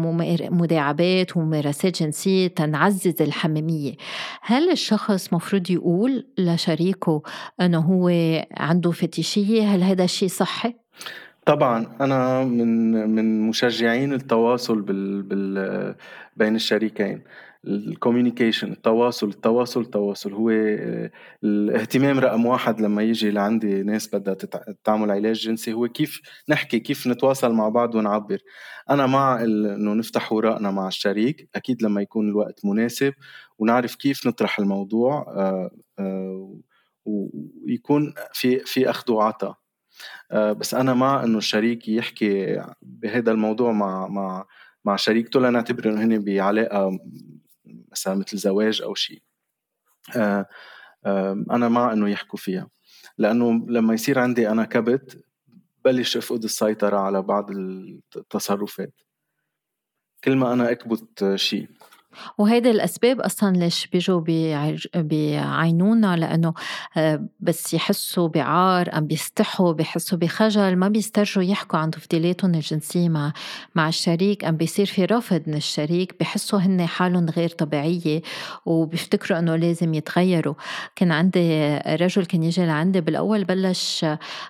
مداعبات وممارسات جنسية تنعزز الحميمية. هل الشخص مفروض يقول لشريكه أنه هو عنده فتيشية هل هذا الشيء صحي؟ طبعا. أنا من من مشجعين التواصل بال بال بين الشريكين. الكوميونيكيشن التواصل التواصل التواصل. هو آه، الاهتمام رقم واحد لما يجي لعندي ناس بدها تعمل علاج جنسي هو كيف نحكي كيف نتواصل مع بعض ونعبر. أنا مع إنه نفتح وراءنا مع الشريك. أكيد لما يكون الوقت مناسب ونعرف كيف نطرح الموضوع آه، آه، ويكون في في أخذ وعطاء. بس أنا مع إنه الشريك يحكي بهذا الموضوع مع مع مع شريكته لنعتبر إنه هن بعلاقة مثلا مثل زواج أو شيء. آه، أنا مع إنه يحكوا فيها. لأنه لما يصير عندي أنا كبت بلش أفقد السيطرة على بعض التصرفات. كل ما أنا أكبت شيء. وهيدي الأسباب أصلا ليش بيجوا بيعينونا لأنه آه، بس يحسوا بعار أم بيستحوا بيحسوا بخجل ما بيسترجوا يحكوا عن تفضيلاتهم الجنسية مع مع الشريك. أم بيصير في رفض من الشريك بحسوا هن حالهم غير طبيعية وبيفتكروا إنه لازم يتغيروا. كان عندي رجل كان يجي لعندي بالأول بلش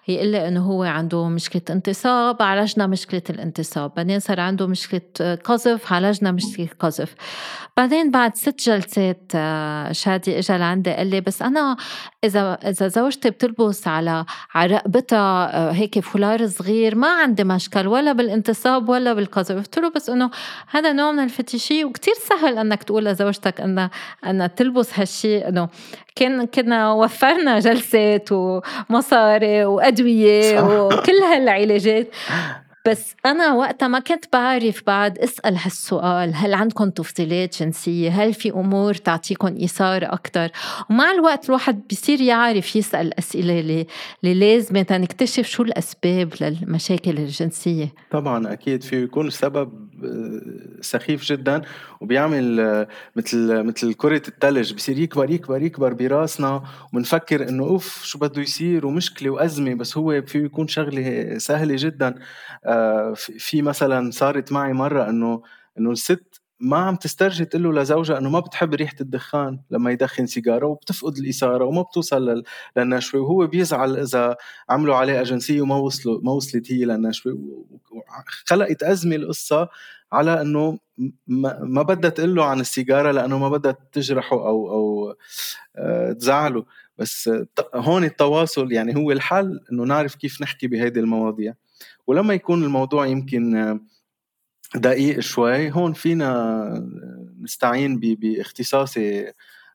يقول لي إنه هو عنده مشكلة انتصاب عالجنا مشكلة الانتصاب. بعدين صار عنده مشكلة قذف عالجنا مشكلة قذف. بعدين بعد ست جلسات آه، شادي اجى لعندي قال لي بس أنا إذا إذا زوجتي بتلبس على على رقبتها آه، هيك فولار صغير ما عندي مشكل ولا بالانتصاب ولا بالقذف. قلت له بس إنه هذا نوع من الفتيشيه وكتير سهل إنك تقول لزوجتك إنها إنها تلبس هالشيء إنه كان كنا وفرنا جلسات ومصاري وأدوية وكل هالعلاجات. بس أنا وقتها ما كنت بعرف بعد أسأل هالسؤال هل عندكم تفضيلات جنسية؟ هل في أمور تعطيكم إثارة أكتر؟ ومع الوقت الواحد بيصير يعرف يسأل الأسئلة اللي, لازمة تنكتشف شو الأسباب للمشاكل الجنسية. طبعا أكيد في يكون سبب آه، سخيف جدا وبيعمل آه، مثل مثل كرة الثلج بصير يكبر يكبر يكبر براسنا وبنفكر إنه أوف شو بده يصير؟ ومشكلة وأزمة بس هو في يكون شغلة سهلة جدا. آه، في مثلا صارت معي مرة إنه إنه الست ما عم تسترجي تقول له لزوجها إنه ما بتحب ريحة الدخان لما يدخن سيجارة وبتفقد الإثارة وما بتوصل للنشوة وهو بيزعل إذا عملوا علاقه جنسيه وما وصلوا ما وصلت هي للنشوة خلقت أزمة القصة على إنه ما بدها تقول له عن السيجارة لأنه ما بدها تجرحه أو أو آه، تزعله. بس هون التواصل يعني هو الحل إنه نعرف كيف نحكي بهيدي المواضيع. ولما يكون الموضوع يمكن دقيق شوي هون فينا نستعين باختصاصي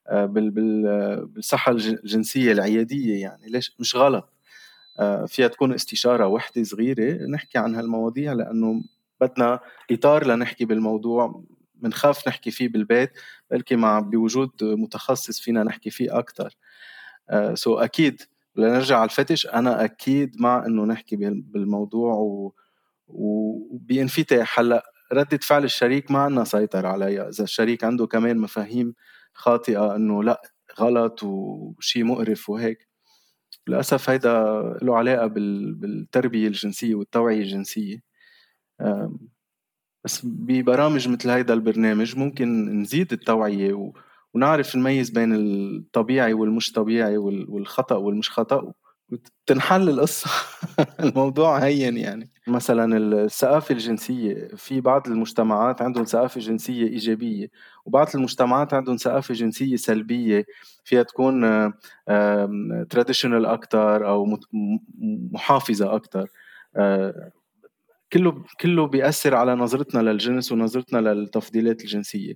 آه، بالصحة الجنسية العيادية يعني. ليش؟ مش غلط. آه، فيها تكون استشارة وحدة صغيرة نحكي عن هالمواضيع لأنه بدنا إطار لنحكي بالموضوع. بنخاف نحكي فيه بالبيت بلكي مع بوجود متخصص فينا نحكي فيه أكتر. سو so أكيد لنرجع على الفتش أنا أكيد مع إنه نحكي بالموضوع و... وبينفتح هلأ ردة فعل الشريك ما عندنا سيطرة عليها إذا الشريك عنده كمان مفاهيم خاطئة إنه لأ غلط وشيء مقرف وهيك. للأسف هيدا له علاقة بالتربية الجنسية والتوعية الجنسية. بس ببرامج مثل هيدا البرنامج ممكن نزيد التوعية ونعرف نميز بين الطبيعي والمش طبيعي والخطأ والمش خطأ وتنحل القصة الموضوع هين يعني. مثلا الثقافة الجنسية في بعض المجتمعات عندهم ثقافة جنسية إيجابية وبعض المجتمعات عندهم ثقافة جنسية سلبية فيها تكون تراديشنال أكتر أو محافظة أكتر. آه، كله كله بيأثر على نظرتنا للجنس ونظرتنا للتفضيلات الجنسية.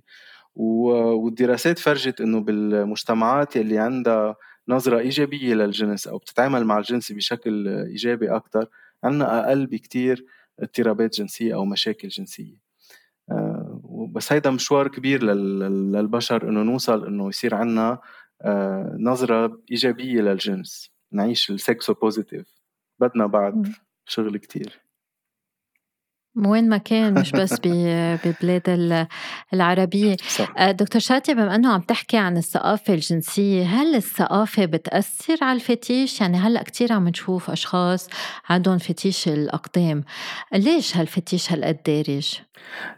والدراسات فرجت إنه بالمجتمعات يلي عندها نظرة إيجابية للجنس أو بتتعامل مع الجنس بشكل إيجابي أكتر عنا أقل بكتير اضطرابات جنسية أو مشاكل جنسية. آه، بس هيدا مشوار كبير للبشر إنه نوصل إنه يصير عنا آه، نظرة إيجابية للجنس نعيش ال sexo-positif بدنا بعد شغل كتير. وين ما كان مش بس ببلاد العربية. صح. آه، دكتور شاتي بما أنه عم تحكي عن الثقافة الجنسية هل الثقافة بتأثر على ال fetish؟ يعني هلأ كتير عم نشوف أشخاص عندهم فتيش الأقدام. ليش هالفتيش هالقد دارج؟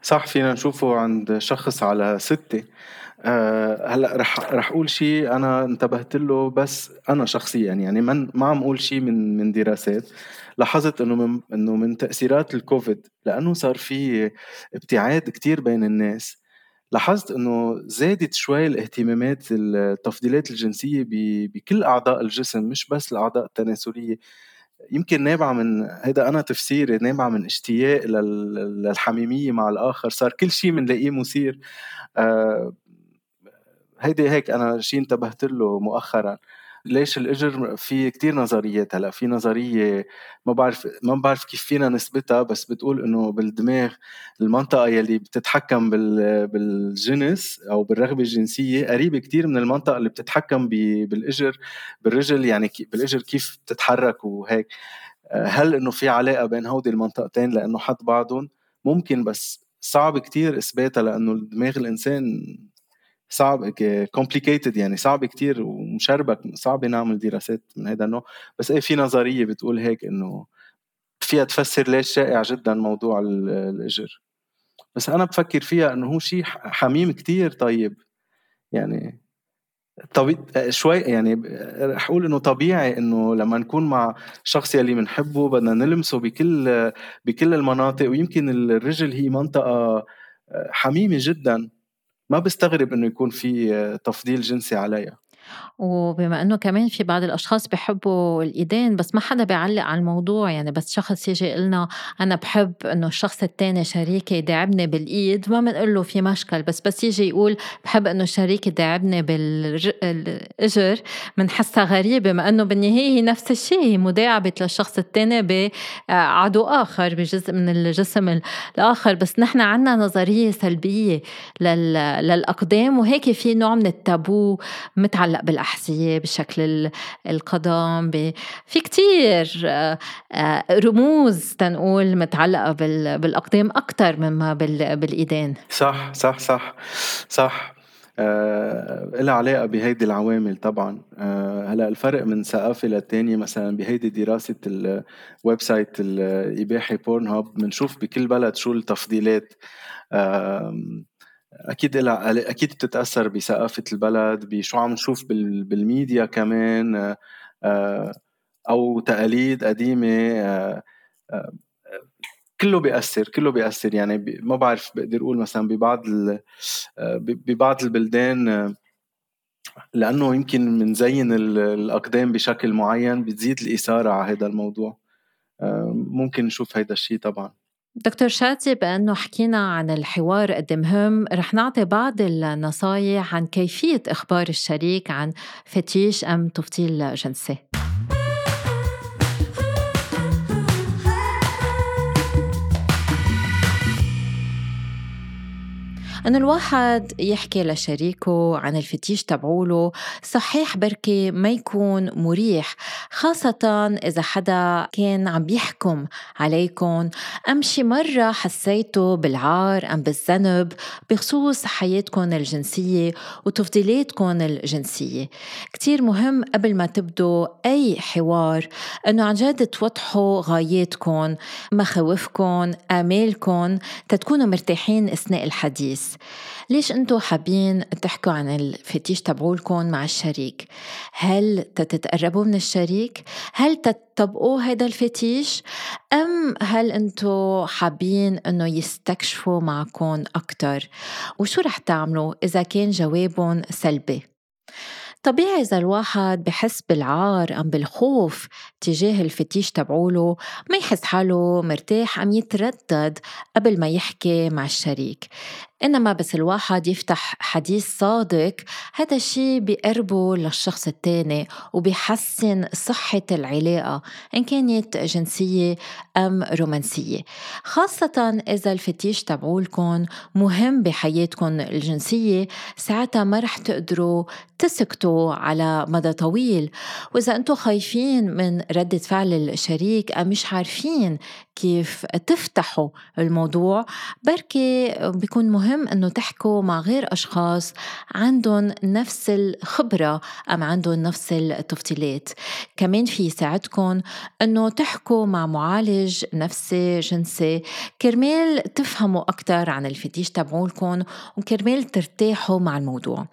صح فينا نشوفه عند شخص على ستة. أه هلأ رح رح أقول شيء أنا انتبهت له بس أنا شخصيا يعني من ما عم أقول شيء من من دراسات. لاحظت إنه من إنه من تأثيرات الكوفيد لأنه صار في ابتعاد كتير بين الناس. لاحظت إنه زادت شوي الاهتمامات التفضيلات الجنسية بكل أعضاء الجسم مش بس الأعضاء التناسلية. يمكن نابعة من هيدا أنا تفسيري نابعة من اشتياق للحميمية مع الآخر. صار كل شيء بنلاقيه مثير. آه هيدي هيك أنا شيء انتبهت له مؤخرا. ليش الإجر في كتير نظريات هلأ في نظرية ما بعرف ما بعرف كيف فينا نثبتها بس بتقول إنه بالدماغ المنطقة يلي بتتحكم بالجنس أو بالرغبة الجنسية قريبة كتير من المنطقة اللي بتتحكم بالإجر بالرجل يعني بالإجر كيف بتتحرك وهيك. هل إنه في علاقة بين هودي المنطقتين لإنه حد بعضهم؟ ممكن بس صعب كتير إثباتها لإنه دماغ الإنسان صعب كومبليكيتد يعني صعب كتير ومشربك صعب نعمل دراسات من هذا النوع. بس إيه في نظرية بتقول هيك إنه فيها تفسر ليش شائع جدا موضوع الإجر. بس أنا بفكر فيها إنه هو شيء حميم كتير طيب. يعني طبي... شوي يعني رح أقول إنه طبيعي إنه لما نكون مع شخص يلي بنحبه بدنا نلمسه بكل بكل المناطق ويمكن الرجل هي منطقة حميمة جدا. ما بستغرب إنه يكون في تفضيل جنسي عليها. وبما إنه كمان في بعض الأشخاص بحبوا الإيدين بس ما حدا بيعلق على الموضوع. يعني بس شخص يجي يقول أنا بحب إنه الشخص الثاني شريكي يداعبني بالإيد ما بنقول له في مشكل. بس بس يجي يقول بحب إنه الشريك يداعبني بالإجر. بنحسها غريبة بما إنه بالنهاية هي نفس الشيء هي مداعبة للشخص الثاني بعضو آخر بجزء من الجسم الآخر. بس نحن عنا نظرية سلبية للأقدام وهيك في نوع من التابو متعلق بالأحذية بشكل القدم في كتير آه، رموز تنقول متعلقة بالأقدام أكثر مما بالإيدين. صح صح صح صح. آه لها علاقة بهيدي العوامل طبعا. آه هلأ الفرق من ثقافة للتانية مثلا بهيدي دراسة ال website الإباحي Pornhub بنشوف بكل بلد شو التفضيلات. آه أكيد لها أكيد بتتأثر بثقافة البلد بشو عم نشوف بالميديا كمان آه، أو تقاليد قديمة آه، آه، كله بيأثر كله بيأثر. يعني ما بعرف بقدر أقول مثلا ببعض ببعض البلدان لأنه يمكن منزين الأقدام بشكل معين بتزيد الإثارة على هذا الموضوع. ممكن نشوف هذا الشيء طبعا. دكتور شادي بأنه حكينا عن الحوار قد مهم. رح نعطي بعض النصايح عن كيفية إخبار الشريك عن فتيش أم تفضيل جنسي. إنه الواحد يحكي لشريكه عن الفتيش تبعوله صحيح بركي ما يكون مريح خاصة إذا حدا كان عم بيحكم عليكم أم شي مرة حسيتوا بالعار أم بالذنب بخصوص حياتكم الجنسية وتفضيلاتكم الجنسية. كتير مهم قبل ما تبدوا أي حوار أنه عن جد توضحوا غاياتكم مخاوفكم آمالكم تتكونوا مرتاحين أثناء الحديث. ليش انتو حابين تحكوا عن الفتيش تبعولكم مع الشريك؟ هل تتقربوا من الشريك؟ هل تطبقوا هذا الفتيش؟ أم هل انتو حابين انه يستكشفوا معكم أكثر وشو رح تعملوا إذا كان جوابهم سلبي؟ طبيعي إذا الواحد بحس بالعار أم بالخوف تجاه الفتيش تبعوله ما يحس حاله مرتاح أم يتردد قبل ما يحكي مع الشريك. إنما بس الواحد يفتح حديث صادق هذا الشيء بيقربه للشخص التاني وبيحسن صحة العلاقة إن كانت جنسية أم رومانسية. خاصة إذا الفتيش تبعولكم مهم بحياتكم الجنسية ساعتها ما رح تقدروا تسكتوا على مدى طويل. وإذا أنتم خايفين من ردة فعل الشريك أم مش عارفين كيف تفتحوا الموضوع. بركي بيكون مهم إنه تحكوا مع غير أشخاص عندهم نفس الخبرة أم عندهم نفس التفضيلات. كمان في يساعدكم إنه تحكوا مع معالج نفسي جنسي. كرمال تفهموا أكثر عن الفتيش تبعولكم وكرمال ترتاحوا مع الموضوع.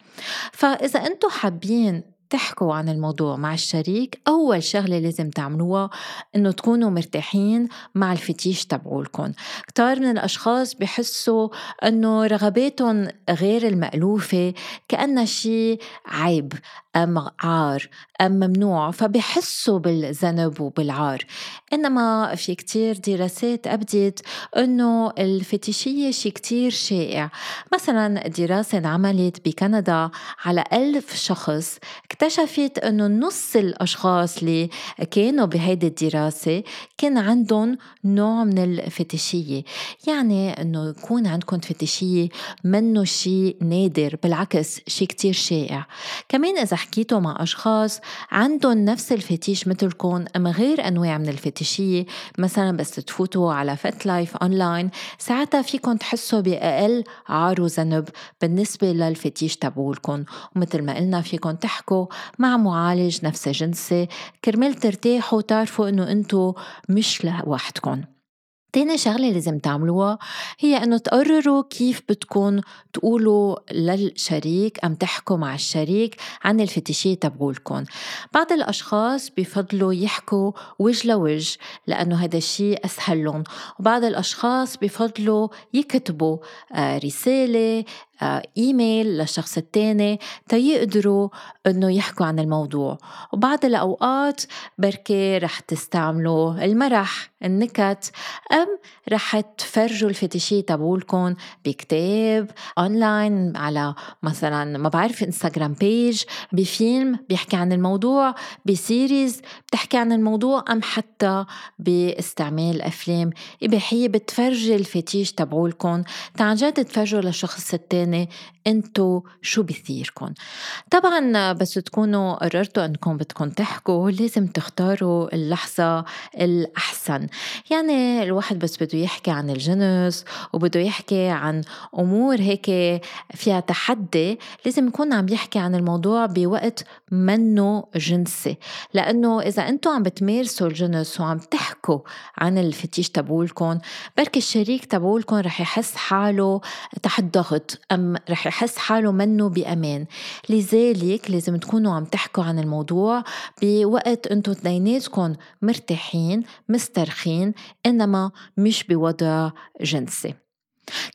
فإذا أنتم حابين تحكوا عن الموضوع مع الشريك. أول شغلة لازم تعملوها إنه تكونوا مرتاحين مع الفتيش تبعولكم كتار من الأشخاص بحسوا إنه رغباتهم غير المألوفة كأنها شيء عيب أم عار أم ممنوع فبحسوا بالذنب وبالعار. إنما في كتير دراسات أبدت أنه الفتيشية شيء كتير شائع. مثلا دراسة انعملت بكندا على ألف شخص اكتشفت أنه نص الأشخاص اللي كانوا بهيدي الدراسة كان عندهم نوع من الفتيشية يعني أنه يكون عندكم فتيشية منه شيء نادر بالعكس شيء كتير شائع. كمان إذا حكيتوا مع أشخاص عندهم نفس ال fetish مثلكم أما غير أنواع من الفتيشية مثلا بس تفوتوا على FetLife online ساعتها فيكم تحسوا بأقل عار وذنب بالنسبة لل fetish تبعولكم ومثل ما قلنا فيكم تحكوا مع معالج نفسي جنسي كرمال ترتاحوا تعرفوا إنه انتو مش لوحدكم. تاني شغلة لازم تعملوها هي إنه تقرروا كيف بدكم تقولوا للشريك أم تحكوا مع الشريك عن الفتيشية تبعولكم. بعض الأشخاص بفضلوا يحكوا وجه لوجه لأنه هذا الشيء أسهل لهم وبعض الأشخاص بفضلوا يكتبوا آه، رسالة إيميل للشخص الثاني تيقدروا إنه يحكوا عن الموضوع. وبعض الأوقات بركي رح تستعملوا المرح النكت أم رح تفرجوا الفتيشيه تبعولكم بكتاب أونلاين على مثلا ما بعرف Instagram page بفيلم بيحكي عن الموضوع ب series بتحكي عن الموضوع أم حتى باستعمال أفلام. إباحية بتفرجي الفتيش تبعولكم تعال جد تفرجوا للشخص الثاني الثاني انتو شو بيثيركم طبعا بس تكونوا قررتوا انكم بدكم تحكوا لازم تختاروا اللحظة الأحسن. يعني الواحد بس بده يحكي عن الجنس وبده يحكي عن أمور هيك فيها تحدي لازم يكون عم يحكي عن الموضوع بوقت منه جنسي. لأنه إذا أنتم عم بتمارسوا الجنس وعم تحكوا عن الفتيش تبولكم بركي الشريك تبولكم رح يحس حاله تحت ضغط أم رح يحس حاله منه بأمان. لذلك لازم تكونوا عم تحكوا عن الموضوع بوقت انتو اثنيناتكم مرتاحين مسترخين إنما مش بوضع جنسي.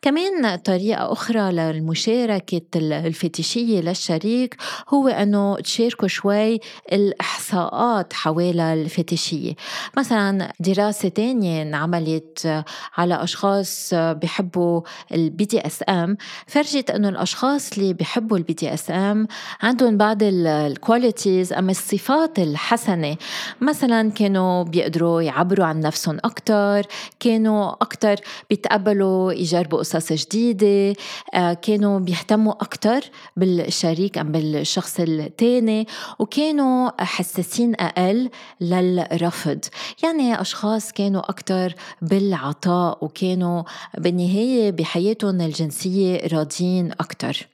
كمان طريقة أخرى للمشاركة الفتيشية للشريك هو أنه تشاركوا شوي الإحصاءات حوالي الفتيشية مثلا دراسة تانية انعملت على أشخاص بحبوا ال BDSM فرجت أنه الأشخاص اللي بحبوا ال BDSM عندهم بعض ال qualities أم الصفات الحسنة. مثلا كانوا بيقدروا يعبروا عن نفسهم أكتر كانوا أكتر بيتقبلوا إيجابية يجربوا قصص جديدة آه، كانوا بيهتموا أكتر بالشريك أم بالشخص التاني وكانوا حساسين أقل للرفض. يعني أشخاص كانوا أكتر بالعطاء وكانوا بالنهاية بحياتهم الجنسية راضيين أكتر.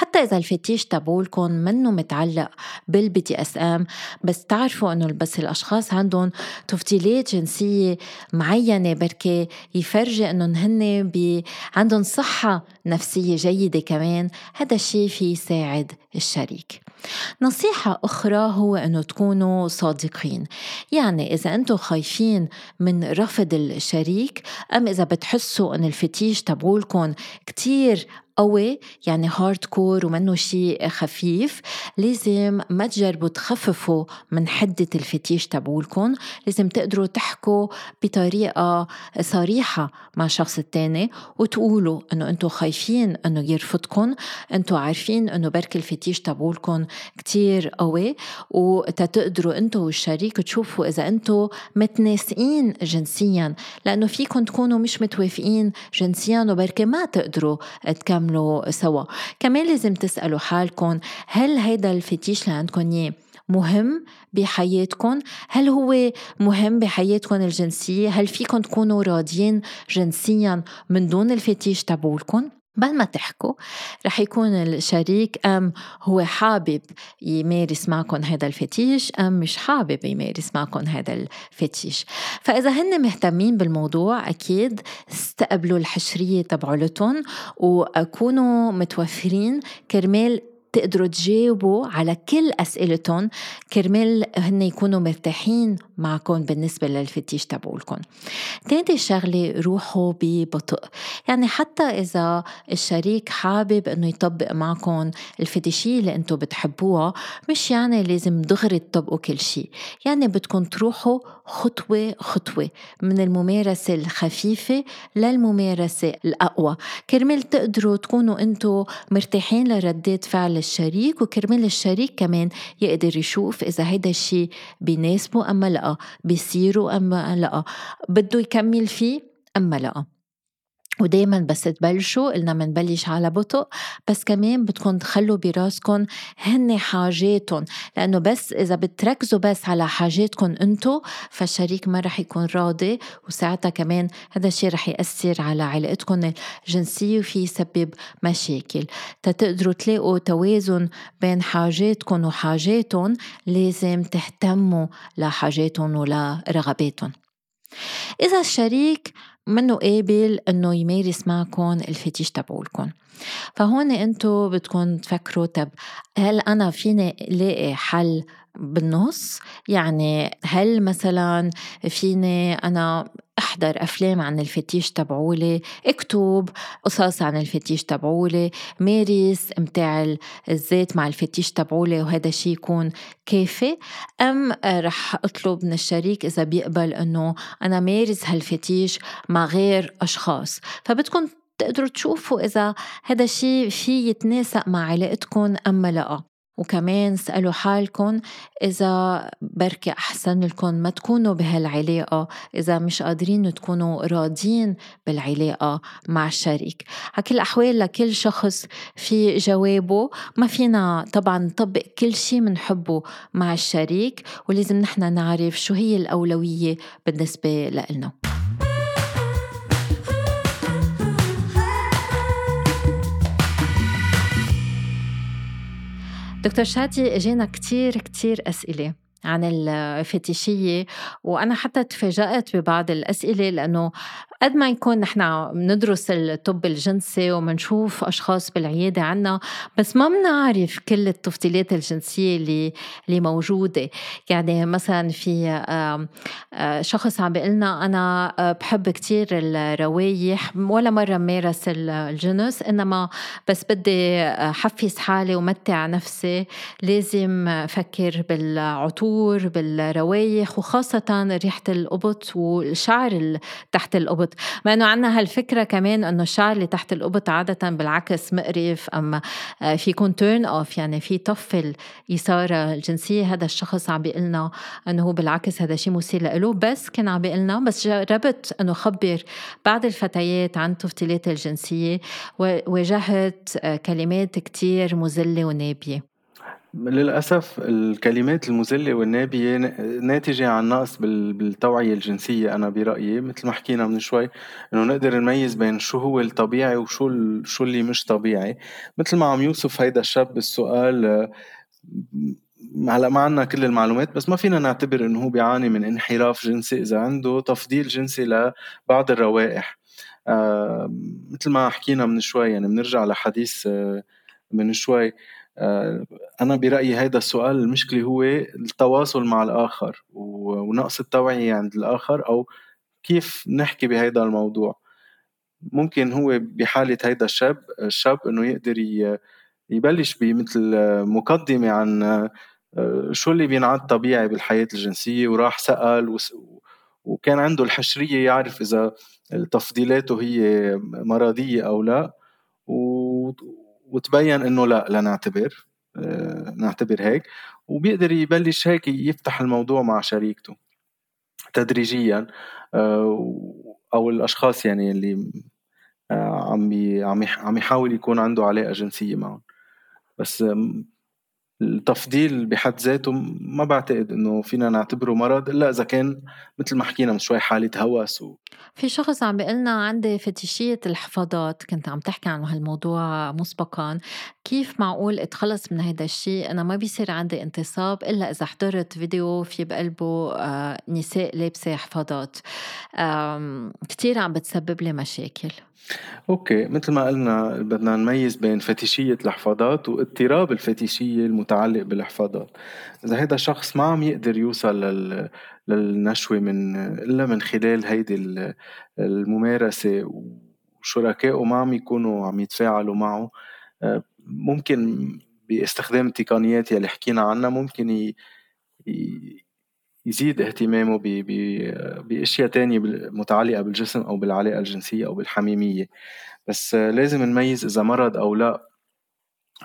حتى إذا ال fetish تبعولكم منه متعلق بال BDSM بس تعرفوا إنه بس الأشخاص عندهم تفضيلات جنسية معينة بركي يفرجي إنهم هن بي عندهم صحة نفسية جيدة كمان هذا الشيء في يساعد الشريك. نصيحة أخرى هو أنه تكونوا صادقين. يعني إذا أنتم خايفين من رفض الشريك أم إذا بتحسوا أن ال fetish تبعولكم كتير قوي يعني hardcore ومنه شيء خفيف. لازم ما تجربوا تخففوا من حدة الفتيش تبعولكم لازم تقدروا تحكوا بطريقة صريحة مع الشخص التاني وتقولوا إنه أنتم خايفين إنه يرفضكم أنتم عارفين إنه بركي الفتيش تبعولكم كتير قوي. وتتقدروا أنتم والشريك تشوفوا إذا أنتم متناسقين جنسيا. لأنه فيكم تكونوا مش متوافقين جنسيا وبركي ما تقدروا تكملوا تعملوا سوا. كمان لازم تسألوا حالكم هل هيدا الفتيش اللي عندكم اياه مهم بحياتكم هل هو مهم بحياتكم الجنسية؟ هل فيكم تكونوا راضيين جنسيا من دون الفتيش تبعولكم بعد ما تحكوا رح يكون الشريك أم هو حابب يمارس معكم هذا الفتيش أم مش حابب يمارس معكم هذا الفتيش. فإذا هن مهتمين بالموضوع أكيد استقبلوا الحشرية تبعولتهم وكونوا متوفرين. كرمال تقدروا تجاوبوا على كل أسئلتهم كرمال هن يكونوا مرتاحين معكم بالنسبة للفتيش تبعولكم. تاني شغلة روحوا ببطء. يعني حتى إذا الشريك حابب أنه يطبق معكم الفتيشية اللي أنتم بتحبوها مش يعني لازم دغري تطبقوا كل شيء يعني بدكم تروحوا خطوة خطوة من الممارسة الخفيفة للممارسة الأقوى. كرمال تقدروا تكونوا أنتم مرتاحين لردات فعل الشريك وكرمال الشريك كمان يقدر يشوف إذا هيدا الشيء بيناسبه أما لأ بيصيروا أما لأ بده يكمل فيه أما لأ. ودايما بس تبلشوا قلنا منبلش على بطء بس كمان بدكم تخلوا براسكم هن حاجاتهم لأنه بس إذا بتركزوا بس على حاجاتكم انتو فالشريك ما رح يكون راضي وساعتها كمان هذا الشيء رح يأثر على علاقتكم الجنسية وفي يسبب مشاكل. تتقدروا تلاقوا توازن بين حاجاتكم وحاجاتهم لازم تهتموا لحاجاتهم ولرغباتهم إذا الشريك منه قابل إنه يمارس معكم الفتيش تبعولكم. فهون انتو بدكم تفكروا طب هل أنا فيني لاقي حل بالنص. يعني هل مثلا فيني أنا أحضر أفلام عن الفتيش تبعولي؟ أكتب قصص عن الفتيش تبعولي. مارس امتاع الذات مع الفتيش تبعولي وهذا الشيء يكون كافي. أم رح أطلب من الشريك إذا بيقبل إنه أنا مارس هالفتيش مع غير أشخاص. فبدكم تقدروا تشوفوا إذا هذا الشيء في يتناسق مع علاقتكم أم لا. وكمان اسألوا حالكم إذا بركي أحسن لكم ما تكونوا بهالعلاقة إذا مش قادرين تكونوا راضين بالعلاقة مع الشريك. كل الأحوال لكل شخص في جوابه. ما فينا طبعا نطبق كل شيء منحبه مع الشريك ولازم نحن نعرف شو هي الأولوية بالنسبة لنا. دكتور شادي اجينا كتير كتير أسئلة عن الفتيشية وأنا حتى تفاجأت ببعض الأسئلة لأنه قد ما يكون نحن بندرس الطب الجنسي ومنشوف أشخاص بالعيادة عنا بس ما بنعرف كل التفضيلات الجنسية اللي اللي موجودة. يعني مثلا في شخص عم بيقلنا أنا بحب كتير الروايح ولا مرة مارس الجنس إنما بس بدي حفز حالي ومتع نفسي. لازم فكر بالعطور بالروايح وخاصة ريحة القبط والشعر تحت القبط. ما أنه عنا هالفكرة كمان أنه الشعر اللي تحت القبط عادة بالعكس مقرف أما آه، في يكون تيرن أوف يعني في طفل إثارة الجنسية هذا الشخص عم بيقلنا أنه هو بالعكس هذا شيء مثير له بس كان عم بيقلنا بس جربت أنه خبر بعض الفتيات عن تفضيلات الجنسية وواجهت آه، كلمات كتير مزلة ونابية. للأسف الكلمات المذلة والنابية ناتجة عن نقص بالتوعية الجنسية. أنا برأيي مثل ما حكينا من شوي إنه نقدر نميز بين شو هو الطبيعي وشو شو اللي مش طبيعي. مثل ما عم يوصف هيدا الشاب بالسؤال هلا ما عنا كل المعلومات بس ما فينا نعتبر إنه هو بيعاني من انحراف جنسي إذا عنده تفضيل جنسي لبعض الروائح. آه مثل ما حكينا من شوي يعني بنرجع لحديث آه من شوي. آه، أنا برأيي هذا السؤال المشكلة هو التواصل مع الآخر ونقص التوعية عند الآخر أو كيف نحكي بهذا الموضوع. ممكن هو بحالة هيدا الشاب الشاب إنه يقدر يبلش بمثل مقدمة عن آه، شو اللي بينعد طبيعي بالحياة الجنسية وراح سأل وكان عنده الحشرية يعرف إذا تفضيلاته هي مرضية أو لا. وتبين إنه لا لا نعتبر آه، نعتبر هيك وبيقدر يبلش هيك يفتح الموضوع مع شريكته تدريجيا آه، أو الأشخاص يعني اللي آه، عم عم عم يحاول يكون عنده علاقة جنسية معهم. بس التفضيل بحد ذاته ما بعتقد إنه فينا نعتبره مرض إلا إذا كان مثل ما حكينا من شوي حالة هوس و... في شخص عم بيقلنا عندي فتيشية الحفاضات كنت عم تحكي عن هالموضوع مسبقا. كيف معقول اتخلص من هيدا الشيء؟ أنا ما بيصير عندي انتصاب إلا إذا حضرت فيديو في بقلبه آه، نساء لابسة حفاضات. كتير عم بتسبب لي مشاكل. أوكي مثل ما قلنا بدنا نميز بين فتيشية الحفاضات واضطراب الفتيشية المتعلق بالحفاضات إذا هذا الشخص ما عم يقدر يوصل لل... للنشوة من إلا من خلال هيدي الممارسة وشركائه ما عم يكونوا عم يتفاعلوا معه آه، ممكن بإستخدام التقنيات يلي حكينا عنها ممكن ي... يزيد اهتمامه بأشياء تانية متعلقة بالجسم أو بالعلاقة الجنسية أو بالحميمية. بس لازم نميز إذا مرض أو لا.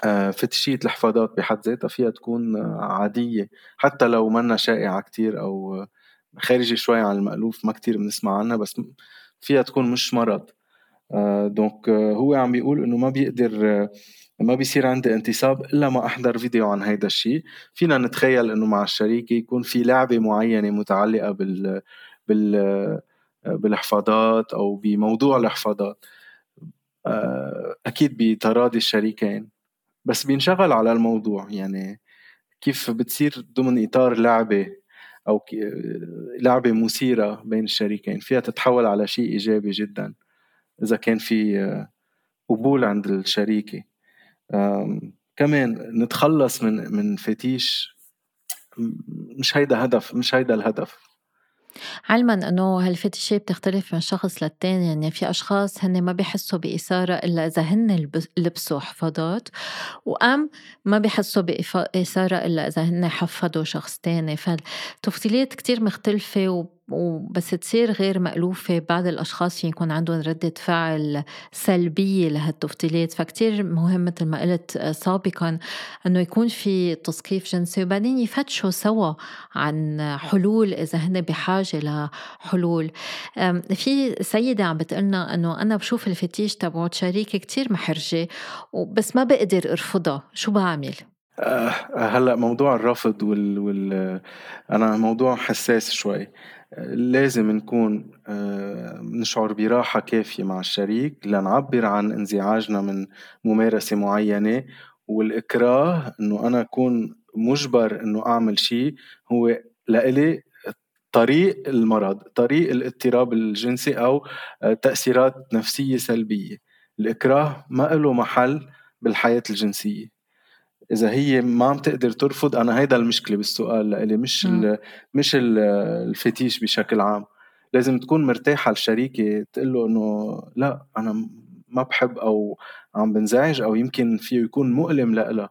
آه، فتشية الحفاضات بحد ذاتها فيها تكون عادية. حتى لو منا شائعة كتير أو خارجة شوي عن المألوف ما كتير بنسمع عنها بس فيها تكون مش مرض. دونك آه، هو عم بيقول إنه ما بيقدر ما بيصير عندي انتصاب إلا ما أحضر فيديو عن هيدا الشيء. فينا نتخيل إنه مع الشريك يكون في لعبة معينة متعلقة بال بال بالحفاضات أو بموضوع الحفاضات آه، أكيد بتراضي الشريكين. بس بينشغل على الموضوع. يعني كيف بتصير ضمن إطار لعبة أو لعبة مثيرة بين الشريكين؟ فيها تتحول على شيء إيجابي جدا. إذا كان في آه، قبول عند الشريكة. كمان نتخلص من من فتيش مش هيدا هدف مش هيدا الهدف. علما إنه هالفتشة بتختلف من شخص للتاني يعني في أشخاص هن ما بيحسوا بإثارة إلا إذا هن لبسوا حفاضات وأم ما بيحسوا باثاره إلا إذا هن حفظوا شخص تاني. فالتفضيلات كتير مختلفة وبس تصير غير مألوفة بعض الأشخاص يكون عندهم ردة فعل سلبية لهالتفضيلات فكتير مهم مثل ما قلت سابقا أنه يكون في تثقيف جنسي وبعدين يفتشوا سوا عن حلول إذا هن بحاجة لحلول. في سيدة عم بتقلنا أنه أنا بشوف الفتيش تبعت شريكي كتير محرجة بس ما بقدر أرفضها. شو بعمل؟ أه هلأ موضوع الرفض وال, وال أنا موضوع حساس شوي. لازم نكون آه، نشعر براحة كافية مع الشريك لنعبر عن انزعاجنا من ممارسة معينة. والإكراه إنه أنا أكون مجبر إنه أعمل شيء هو لإلي طريق المرض طريق الاضطراب الجنسي أو آه، تأثيرات نفسية سلبية. الإكراه ما له محل بالحياة الجنسية. إذا هي ما عم تقدر ترفض أنا هيدا المشكلة بالسؤال لإلي مش ال مش ال الفتيش بشكل عام. لازم تكون مرتاحة الشريكه تقول له إنه لا أنا ما بحب أو عم بنزعج أو يمكن فيه يكون مؤلم لإلها.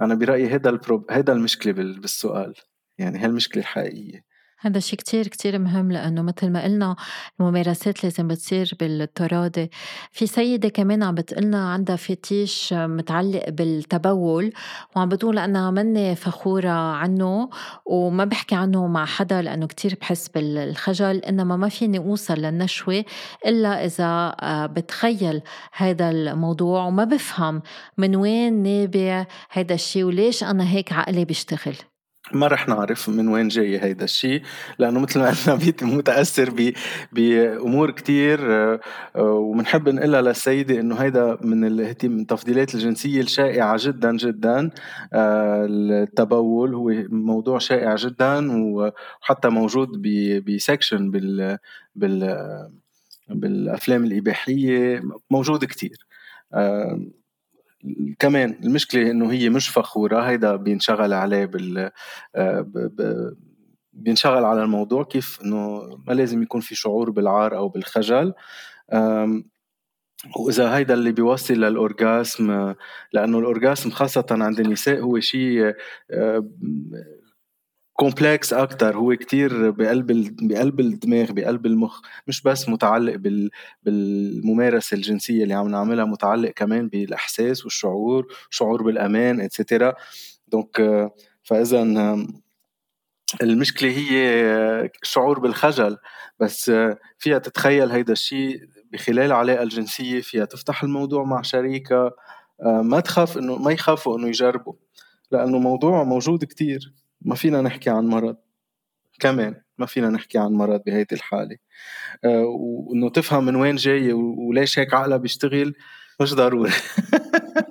أنا برأيي هيدا البروب هيدا المشكلة بالسؤال. يعني هالمشكلة الحقيقية. هذا شيء كتير كتير مهم لأنه مثل ما قلنا الممارسات لازم بتصير بالتراضي. في سيدة كمان عم بتقلنا عندها فتيش متعلق بالتبول وعم بتقول أنا مني فخورة عنه وما بحكي عنه مع حدا لأنه كتير بحس بالخجل إنما ما فيني أوصل للنشوة إلا إذا آه، بتخيل هذا الموضوع وما بفهم من وين نابع هذا الشيء وليش أنا هيك عقلي بيشتغل. ما رح نعرف من وين جاي هيدا الشيء لأنه مثل ما قلنا متأثر بأمور كتير آه، وبنحب نقولها للسيدة إنه هيدا من الاهتمام من التفضيلات الجنسية الشائعة جدا جدا. آه، التبول هو موضوع شائع جدا وحتى موجود بسكشن بال بال بالأفلام الإباحية موجود كتير. آه، كمان المشكلة إنه هي مش فخورة هيدا بينشغل عليه بال آه، بينشغل على الموضوع كيف إنه ما لازم يكون في شعور بالعار أو بالخجل. وإذا هيدا اللي بيوصل لل orgasm لأنه ال orgasm خاصة عند النساء هو شيء آه، complex أكثر هو كتير بقلب بقلب الدماغ بقلب المخ. مش بس متعلق بال بالممارسة الجنسية اللي عم نعملها متعلق كمان بالأحساس والشعور شعور بالأمان et cetera donc فإذا المشكلة هي شعور بالخجل. بس فيها تتخيل هيدا الشيء بخلال العلاقة الجنسية فيها تفتح الموضوع مع شريكها ما تخاف إنه ما يخافوا إنه يجربوا لأنه موضوع موجود كتير. ما فينا نحكي عن مرض. كمان ما فينا نحكي عن مرض بهيدي الحالة. آه، وإنه تفهم من وين جاي وليش هيك عقلها بيشتغل مش ضروري.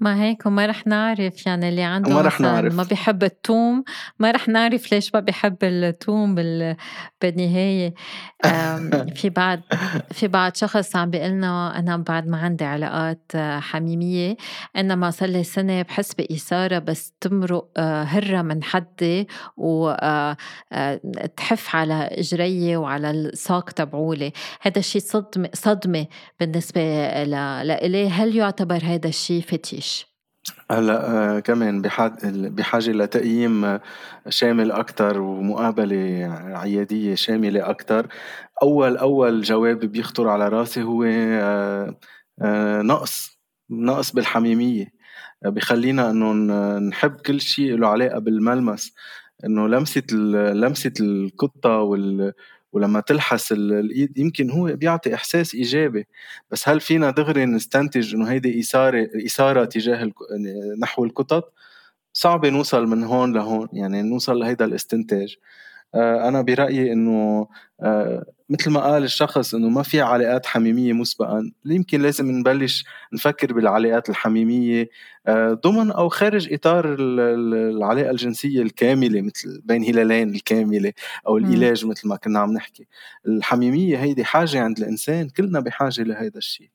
ما هيك وما رح نعرف يعني اللي عنده ما رح نعرف ما بيحب الثوم ما رح نعرف ليش ما بيحب الثوم بال... بالنهاية. في بعد في بعد شخص عم بيقول لنا أنا بعد ما عندي علاقات حميمية إنما صار لي سنة بحس بإثارة بس تمرق آه، هرة من حدي وتحف آه، على إجري وعلى الساق تبعولي. هذا الشيء صدمة صدمة بالنسبة لإلي. هل يعتبر هذا الشيء فتيش؟ هلا آه كمان بحاجة لتقييم شامل أكتر ومقابلة عيادية شاملة أكتر. أول أول جواب بيخطر على راسي هو آه آه نقص نقص بالحميمية. بخلينا إنه نحب كل شيء له علاقة بالملمس. إنه لمسة لمسة القطة وال ولما تلحس الايد يمكن هو بيعطي إحساس إيجابي. بس هل فينا دغري نستنتج إنه هيدي إثارة إثارة تجاه نحو القطط صعب نوصل من هون لهون يعني نوصل لهيدا الاستنتاج. أنا برأيي إنه آه، مثل ما قال الشخص إنه ما في علاقات حميمية مسبقا يمكن لازم نبلش نفكر بالعلاقات الحميمية آه، ضمن أو خارج إطار العلاقة الجنسية الكاملة مثل بين هلالين الكاملة أو العلاج مثل ما كنا عم نحكي. الحميمية هيدي حاجة عند الإنسان كلنا بحاجة لهذا الشيء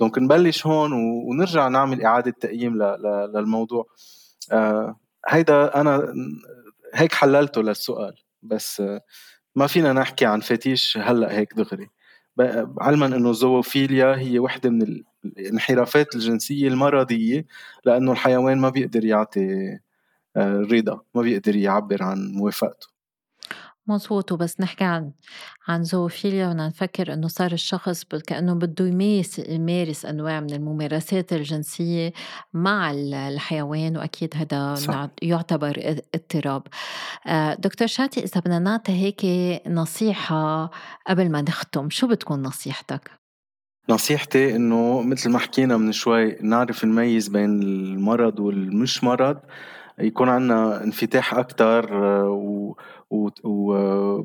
دونك نبلش هون ونرجع نعمل إعادة تقييم للموضوع. هيدا أنا هيك حللته للسؤال. بس ما فينا نحكي عن فتيش هلأ هيك دغري. علما إنه الزووفيليا هي وحدة من الانحرافات الجنسية المرضية لأنه الحيوان ما بيقدر يعطي آه، رضا ما بيقدر يعبر عن موافقته. مزبوط وبس نحكي عن عن زوفيليا بدنا نفكر إنه صار الشخص كأنه بده يمارس يمارس أنواع من الممارسات الجنسية مع الحيوان وأكيد هذا. يعتبر اضطراب. آه، دكتور شاتي إذا بدنا نعطي هيك نصيحة قبل ما نختم شو بتكون نصيحتك؟ نصيحتي إنه مثل ما حكينا من شوي نعرف نميز بين المرض والمش مرض. يكون عندنا انفتاح أكثر آه، و و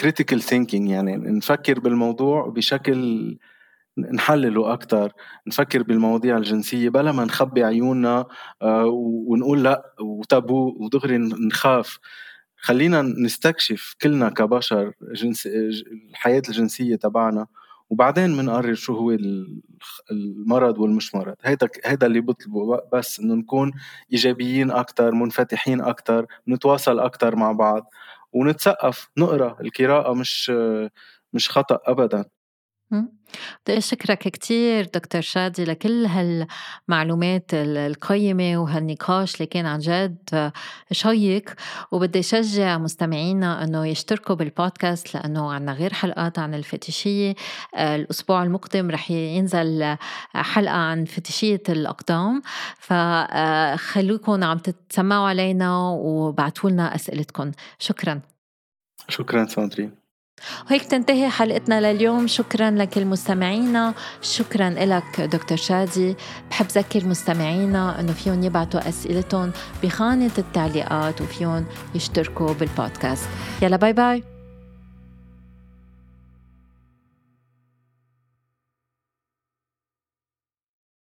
critical thinking يعني نفكر بالموضوع بشكل نحلله أكتر نفكر بالمواضيع الجنسية بلا ما نخبي عيوننا آه، ونقول لأ وتابو ودغري نخاف. خلينا نستكشف كلنا كبشر جنس الحياة الجنسية تبعنا وبعدين بنقرر شو هو المرض والمش مرض. هيدا هيدا اللي بطلبه. بس إنه نكون إيجابيين أكثر منفتحين أكثر نتواصل أكثر مع بعض ونتثقف نقرأ. القراءة مش مش خطأ أبدا. بدي أشكرك كتير دكتور شادي لكل هالمعلومات القيمة وهالنقاش اللي كان عن جد شيق. وبدي أشجع مستمعينا أنه يشتركوا بالبودكاست لأنه عنا غير حلقات عن الفتشية الأسبوع المقدم رح ينزل حلقة عن فتشية الأقدام. فخلوكم عم تتسمعوا علينا وبعتوا لنا أسئلتكم شكرا. شكرا ساندرين وهيك تنتهي حلقتنا لليوم. شكرا لكل مستمعينا. شكرا لك دكتور شادي. بحب ذكر مستمعينا إنه فيهم يبعتوا أسئلتهم بخانة التعليقات وفيهم يشتركوا بالبودكاست. يلا bye bye.